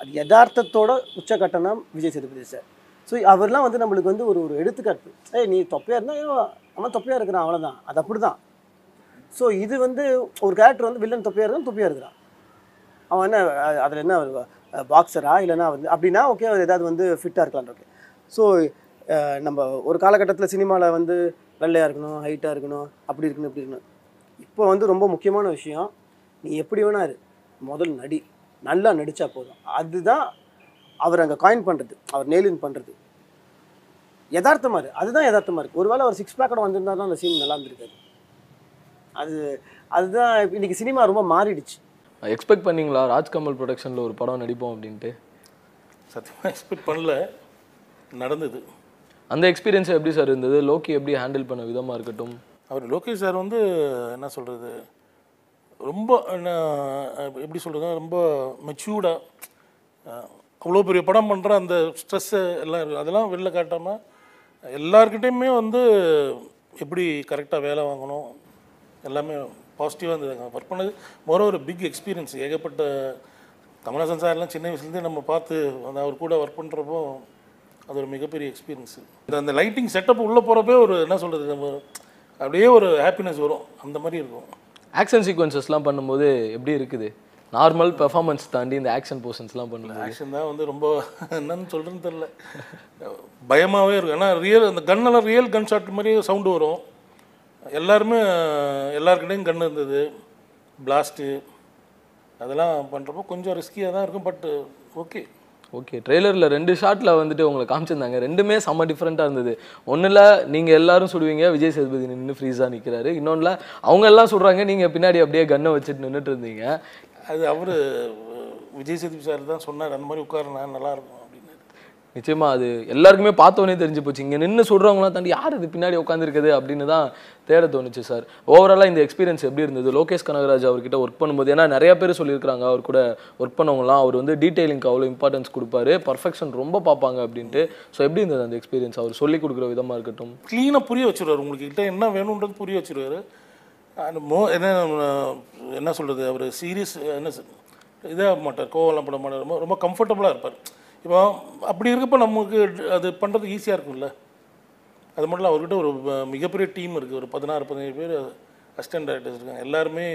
அது யதார்த்தத்தோட உச்சக்கட்டணம் விஜய் சேதுபதி சார். ஸோ அவர்லாம் வந்து நம்மளுக்கு வந்து ஒரு ஒரு எடுத்துக்காட்டு. ஏய் நீ தொப்பையாக இருந்தால் அவன் தொப்பையாக இருக்கிறான் அவ்வளோதான் அது அப்படி தான் ஸோ இது வந்து ஒரு கேரக்டர் வந்து வில்லன் தொப்பையாக இருந்தால் தொப்பையாக இருக்கிறான். அவன் என்ன அதில் என்ன பாக்ஸரா இல்லைனா வந்து அப்படின்னா ஓகே அவர் ஏதாவது வந்து ஃபிட்டாக இருக்கலாம் ஓகே ஸோ நம்ம ஒரு காலகட்டத்தில் சினிமாவில் வந்து வெள்ளையாக இருக்கணும் ஹைட்டாக இருக்கணும் அப்படி இருக்கணும் இப்படி இருக்கணும். இப்போ வந்து ரொம்ப முக்கியமான விஷயம் நீ எப்படி வேணா இரு. முதல் நடி. நல்லா நடித்தா போதும். அதுதான் அவர் அங்கே காயின் பண்ணுறது அவர் நெயிலின் பண்ணுறது யதார்த்தமாக இருக்கு அதுதான் யதார்த்தமாக இருக்குது ஒருவேளை அவர் சிக்ஸ் பேக்கோட வந்திருந்தா தான் அந்த சீன் நல்லா இருந்திருக்காது. அது அதுதான் இன்னைக்கு சினிமா ரொம்ப மாறிடுச்சு. எக்ஸ்பெக்ட் பண்ணீங்களா? ராஜ்கமல் ப்ரொடக்ஷனில் ஒரு படம் நடிப்போம் அப்படின்ட்டு? சத்தியமாக எக்ஸ்பெக்ட் பண்ணல. நடந்தது. அந்த எக்ஸ்பீரியன்ஸ் எப்படி சார் இருந்தது? லோக்கி எப்படி ஹேண்டில் பண்ண விதமாக இருக்கட்டும்? அவர் லோகேஷ் சார் வந்து என்ன சொல்கிறது ரொம்ப என்ன, எப்படி சொல்கிறது ரொம்ப மெச்சூர்டாக அவ்வளோ பெரிய படம் பண்ணுற அந்த ஸ்ட்ரெஸ்ஸு எல்லாம் இருக்குது அதெல்லாம் வெளில காட்டாமல் எல்லாருக்கிட்டேயுமே வந்து எப்படி கரெக்டாக வேலை வாங்கணும் எல்லாமே பாசிட்டிவாக இருந்தது. ஒர்க் பண்ணது மொர ஒரு பிக் எக்ஸ்பீரியன்ஸ் ஏகப்பட்ட கமலஹாசன் சார்லாம் சின்ன வயசுலேருந்தே நம்ம பார்த்து அந்த அவர் கூட ஒர்க் பண்ணுறப்போ அது ஒரு மிகப்பெரிய எக்ஸ்பீரியன்ஸு இந்த அந்த லைட்டிங் செட்டப் உள்ளே போகிறப்பே ஒரு என்ன சொல்கிறது நம்ம அப்படியே ஒரு ஹாப்பினஸ் வரும். அந்த மாதிரி இருக்கும். ஆக்ஷன் சீக்வன்சஸ்லாம் பண்ணும்போது எப்படி இருக்குது? நார்மல் பெர்ஃபார்மன்ஸ் தாண்டி இந்த ஆக்ஷன் போர்ஷன்ஸ்லாம் பண்ணும்போது. ஆக்ஷன் தான் வந்து ரொம்ப என்னன்னு சொல்கிறேன்னு தெரில பயமாகவே இருக்கும். ஏன்னா ரியல் அந்த கன்னெல்லாம் ரியல் கன் ஷாட் மாதிரி சவுண்டு வரும். எல்லாருமே எல்லாருக்கிட்டையும் கன் இருந்தது. பிளாஸ்ட்டு அதெல்லாம் பண்ணுறப்போ கொஞ்சம் ரிஸ்கியாக தான் இருக்கும் பட் ஓகே ஓகே ட்ரெய்லரில் ரெண்டு ஷாட்டில் வந்துட்டு உங்களை காமிச்சிருந்தாங்க. ரெண்டுமே செம்ம டிஃப்ரெண்ட்டாக இருந்தது. ஒன்றில் நீங்கள் எல்லாரும் சுடுவீங்க விஜய் சேதுபதி நின்று ஃப்ரீஸாக நிற்கிறாரு இன்னொன்றில் அவங்க எல்லாம் சொல்கிறாங்க நீங்கள் பின்னாடி அப்படியே கன்னை வச்சுட்டு நின்றுட்டு இருந்தீங்க. அது அவர் விஜய் சேதுபதி சார் தான் சொன்னார் அந்த மாதிரி உட்காருனா நல்லாயிருக்கும் நிச்சயமா அது எல்லாருக்குமே பார்த்தோன்னே தெரிஞ்சு போச்சு. இங்கே நின்று சொல்கிறவங்களாம் தாண்டி யார் இது பின்னாடி உட்காந்துருக்குது அப்படின்னு தான் தேட தோணுச்சு சார் ஓவராலாக இந்த எக்ஸ்பீரியன்ஸ் எப்படி இருந்தது? லோகேஷ் கனகராஜ் அவர்கிட்ட ஒர்க் பண்ணும்போது ஏன்னா நிறைய பேர் சொல்லியிருக்காங்க அவர் கூட ஒர்க் பண்ணவங்களாம் அவர் வந்து டீட்டெயிலிங்க்கு அவ்வளோ இம்பார்ட்டன்ஸ் கொடுப்பாரு. பர்ஃபெக்ஷன் ரொம்ப பார்ப்பாங்க அப்படின்ட்டு. ஸோ எப்படி இருந்தது அந்த எக்ஸ்பீரியன்ஸ் அவர் சொல்லி கொடுக்குற விதமாக இருக்கட்டும். க்ளீனாக புரிய வச்சுருவார். உங்களுக்கு கிட்ட என்ன வேணுன்றது புரிய வச்சுருவார். மோ என்ன என்ன சொல்கிறது அவர் சீரியஸ் என்ன இதாக மாட்டார். கோவம்லாம் பட மாட்டார். ரொம்ப கம்ஃபர்டபுளாக இருப்பார். இப்போ அப்படி இருக்கப்போ நமக்கு அது பண்ணுறது ஈஸியாக இருக்கும்ல. அது மட்டும் இல்லை அவர்கிட்ட ஒரு மிகப்பெரிய டீம் இருக்குது ஒரு பதினாறு பதினேழு பேர் அசிஸ்டன்ட் டைரக்டர்ஸ் இருக்காங்க. எல்லாருமே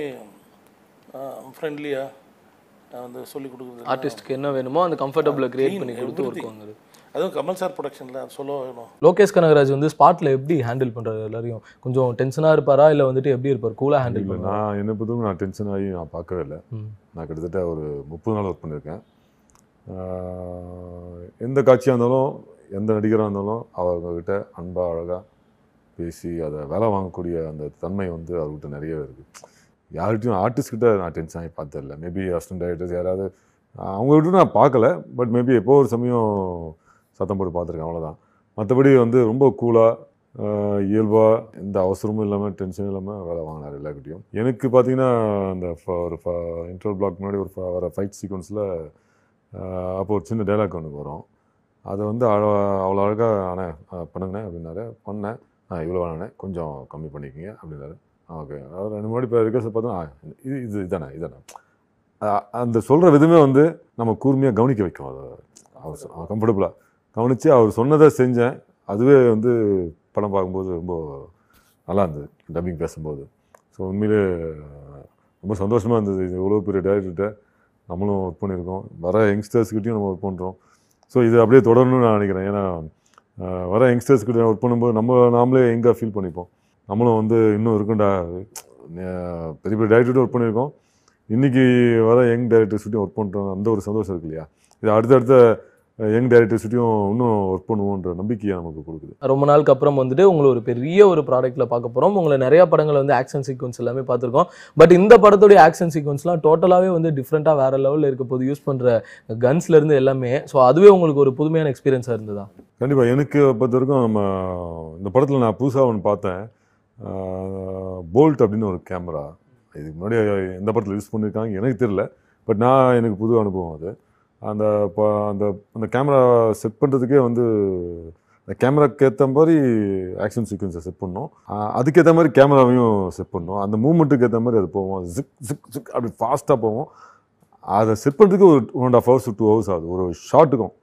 ஃப்ரெண்ட்லியாக வந்து சொல்லி கொடுக்குறது. ஆர்டிஸ்ட்க்கு என்ன வேணுமோ அந்த கம்ஃபர்டபுளை கிரியேட் பண்ணி கொடுத்து ஒர்க் வாங்குறது. அதுவும் கமல் சார் ப்ரொடக்ஷனில் அது சொல்ல வேணும். லோகேஷ் கனகராஜ் வந்து ஸ்பாட்ல எப்படி ஹேண்டில் பண்றாரு எல்லாரையும்? கொஞ்சம் டென்ஷனாக இருப்பாரா? இல்லை வந்துட்டு எப்படி இருப்பார்? கூலாக ஹேண்டில் பண்ணுவாரா? நான் என்னை பொறுத்தவரைக்கும் நான் டென்ஷன் ஆகி நான் பார்க்கவே இல்லை. நான் கிட்டத்தட்ட ஒரு முப்பது நாள் ஒர்க் பண்ணியிருக்கேன் எந்த காட்சியாக இருந்தாலும் எந்த நடிகராக இருந்தாலும் அவங்கக்கிட்ட அன்பாக அழகாக பேசி அதை வேலை வாங்கக்கூடிய அந்த தன்மை வந்து அவர்கிட்ட நிறையவே இருக்குது யார்கிட்டையும் ஆர்டிஸ்ட்கிட்ட நான் டென்ஷன் ஆகி பார்த்ததில்ல. மேபி அசிஸ்டன்ட் டைரக்டர்ஸ் யாராவது அவங்ககிட்ட நான் பார்க்கல. பட் மேபி எப்போ ஒரு சமயம் சத்தம் போட்டு பார்த்துருக்கேன் அவ்வளோதான் மற்றபடி வந்து ரொம்ப கூலாக இயல்பாக எந்த அவசரமும் இல்லாமல் டென்ஷனும் இல்லாமல் வேலை வாங்கினார் எல்லாருக்கிட்டையும் எனக்கு பார்த்தீங்கன்னா அந்த ஃப- ஒரு இன்டர்வல் பிளாக் முன்னாடி ஒரு ஃப- வர ஃபைட் சீக்வன்ஸில் அப்போ ஒரு சின்ன டைலாக் ஒன்று வரும். அதை வந்து அழ அவ்வளோ அழகாக அண்ணே அஹ் பண்ணுங்கண்ணே அப்படின்னாரு. பண்ணேன். ஆ இவ்வளோ வேணாண்ணே கொஞ்சம் கம்மி பண்ணிக்கிங்க அப்படின்னாரு. ஓகே. அவர் ரெண்டு முன்னாடி இப்போ ரிக்வஸ்ட் பார்த்தா ஆ இது இது இதானே இதானே. அந்த சொல்கிற விதமே வந்து நம்ம கூர்மையாக கவனிக்க வைக்கும். அதை அவர் கம்ஃபர்டபுளாக கவனித்து அவர் சொன்னதை செஞ்சேன். அதுவே வந்து படம் பார்க்கும்போது ரொம்ப நல்லா இருந்தது டப்பிங் பேசும்போது. ஸோ உண்மையிலே ரொம்ப சந்தோஷமாக இருந்தது. இது இவ்வளோ பெரிய டேரக்டர்கிட்ட நம்மளும் ஒர்க் பண்ணியிருக்கோம். வர யங்ஸ்டர்ஸ்கிட்டையும் நம்ம ஒர்க் பண்ணுறோம் ஸோ இது அப்படியே தொடரணும்னு நான் நினைக்கிறேன். ஏன்னா வர யங்ஸ்டர்ஸ்கிட்ட ஒர்க் பண்ணும்போது நம்ம நாமளே எங்கே ஃபீல் பண்ணிப்போம். நம்மளும் வந்து இன்னும் இருக்குண்டா பெரிய பெரிய டைரக்டர்கிட்ட ஒர்க் பண்ணியிருக்கோம். இன்றைக்கி வர யங் டைரக்டர்ஸ்கிட்டையும் ஒர்க் பண்ணுறோம் அந்த ஒரு சந்தோஷம் இருக்கு இல்லையா? இது அடுத்தடுத்த யங் டேரக்டர்ஸ்கிட்டையும் இன்னும் ஒர்க் பண்ணுவோன்ற நம்பிக்கையை நமக்கு கொடுக்குது. ரொம்ப நாளுக்கு அப்புறம் வந்துட்டு உங்களை ஒரு பெரிய ஒரு ப்ராடக்ட்டில் பார்க்க போகிறோம் உங்களை நிறைய படங்கள் வந்து ஆக்ஷன் சீக்வன்ஸ் எல்லாமே பார்த்துருக்கோம். பட் இந்த படத்துடைய ஆக்ஷன் சீக்வன்ஸ்லாம் டோட்டலாகவே வந்து டிஃப்ரெண்ட்டாக வேற லெவலில் இருக்க போது யூஸ் பண்ணுற கன்ஸ்லேருந்து எல்லாமே ஸோ அதுவே உங்களுக்கு ஒரு புதுமையான எக்ஸ்பீரியன்ஸாக இருந்ததா? கண்டிப்பாக எனக்கு பொறுத்த வரைக்கும் நம்ம இந்த படத்தில் நான் புதுசாக ஒன்று பார்த்தேன். போல்ட் அப்படின்னு ஒரு கேமரா இதுக்கு முன்னாடி எந்த படத்தில் யூஸ் பண்ணியிருக்காங்க எனக்கு தெரியல. பட் நான் எனக்கு புது அனுபவம் அது. அந்த ப- அந்த அந்த கேமரா செட் பண்ணுறதுக்கே வந்து அந்த கேமராக்கு ஏற்ற மாதிரி ஆக்ஷன் சீக்வன்ஸை செட் பண்ணோம் அதுக்கேற்ற மாதிரி கேமராவையும் செட் பண்ணோம் அந்த மூமெண்ட்டுக்கு ஏற்ற மாதிரி அது போவோம் ஜிக் ஜிக் ஜிக் அப்படி ஃபாஸ்ட்டாக போவோம் அதை செட் பண்ணுறதுக்கு ஒரு one and half hours two hours ஆகுது. ஒரு ஷாட்டுக்கும்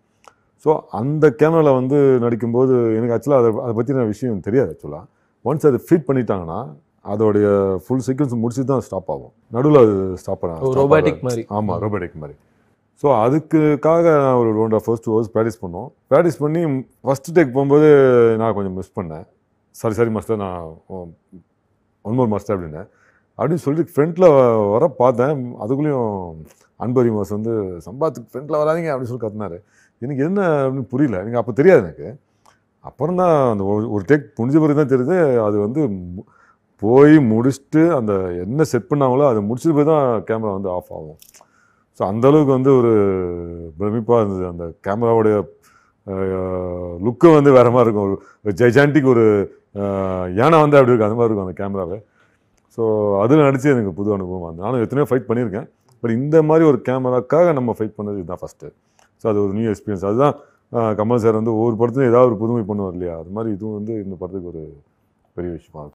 ஸோ அந்த கேமராவில் வந்து நடிக்கும்போது எனக்கு ஆக்சுவலாக அதை அதை பற்றின விஷயம் தெரியாது ஆக்சுவலாக ஒன்ஸ் அதை ஃபிட் பண்ணிட்டாங்கன்னா அதோடைய ஃபுல் சீக்வன்ஸ் முடிச்சு தான் ஸ்டாப் ஆகும். நடுவில் அது ஸ்டாப் பண்ண robotic மாதிரி. ஆமாம் ரோபோட்டிக் மாதிரி. ஸோ அதுக்குக்காக நான் ஒரு one half first hours practice பண்ணோம். ப்ராக்டிஸ் பண்ணி ஃபஸ்ட்டு டேக் போகும்போது நான் கொஞ்சம் மிஸ் பண்ணேன். சாரி சாரி மாஸ்டர் நான் ஒன் மோர் மாஸ்டர் அப்படின்னேன். அப்படின்னு சொல்லிட்டு ஃப்ரெண்டில் வர பார்த்தேன். அதுக்குள்ளேயும் அன்பரி மாஸ் வந்து சம்பாத்துக்கு ஃப்ரண்ட்டில் வராதீங்க அப்படின்னு சொல்லி கத்துனாரு. எனக்கு என்ன அப்படின்னு புரியல. எனக்கு அப்போ தெரியாது எனக்கு. அப்புறம் தான் அந்த ஒரு- ஒரு டேக் முடிஞ்ச பிறகு தான் தெரியுது அது வந்து மு- போய் முடிச்சுட்டு அந்த என்ன செட் பண்ணாங்களோ அதை முடிச்ச போய் தான் கேமரா வந்து ஆஃப் ஆகும். ஸோ அளவுக்கு வந்து ஒரு பிரமிப்பாக இருந்தது. அந்த கேமராவுடைய லுக்கு வந்து வேறு மாதிரி இருக்கும். ஒரு ஜெஜாண்டிக் ஒரு யானை வந்து அப்படி இருக்கும் அந்த மாதிரி இருக்கும் அந்த கேமராவை. ஸோ அதில் நடிச்சு எனக்கு புது அனுபவம் வந்து நானும் எத்தனையோ ஃபைட் பண்ணியிருக்கேன். பட் இந்த மாதிரி ஒரு கேமராக்காக நம்ம ஃபைட் பண்ணது இதுதான் ஃபஸ்ட்டு ஸோ அது ஒரு நியூ எக்ஸ்பீரியன்ஸ் அதுதான் கமல் சார் வந்து ஒவ்வொரு படத்துலையும் ஏதாவது ஒரு புதுமை பண்ணுவார் இல்லையா? அது மாதிரி இதுவும் வந்து இந்த படத்துக்கு ஒரு பெரிய விஷயமா இருக்கும்.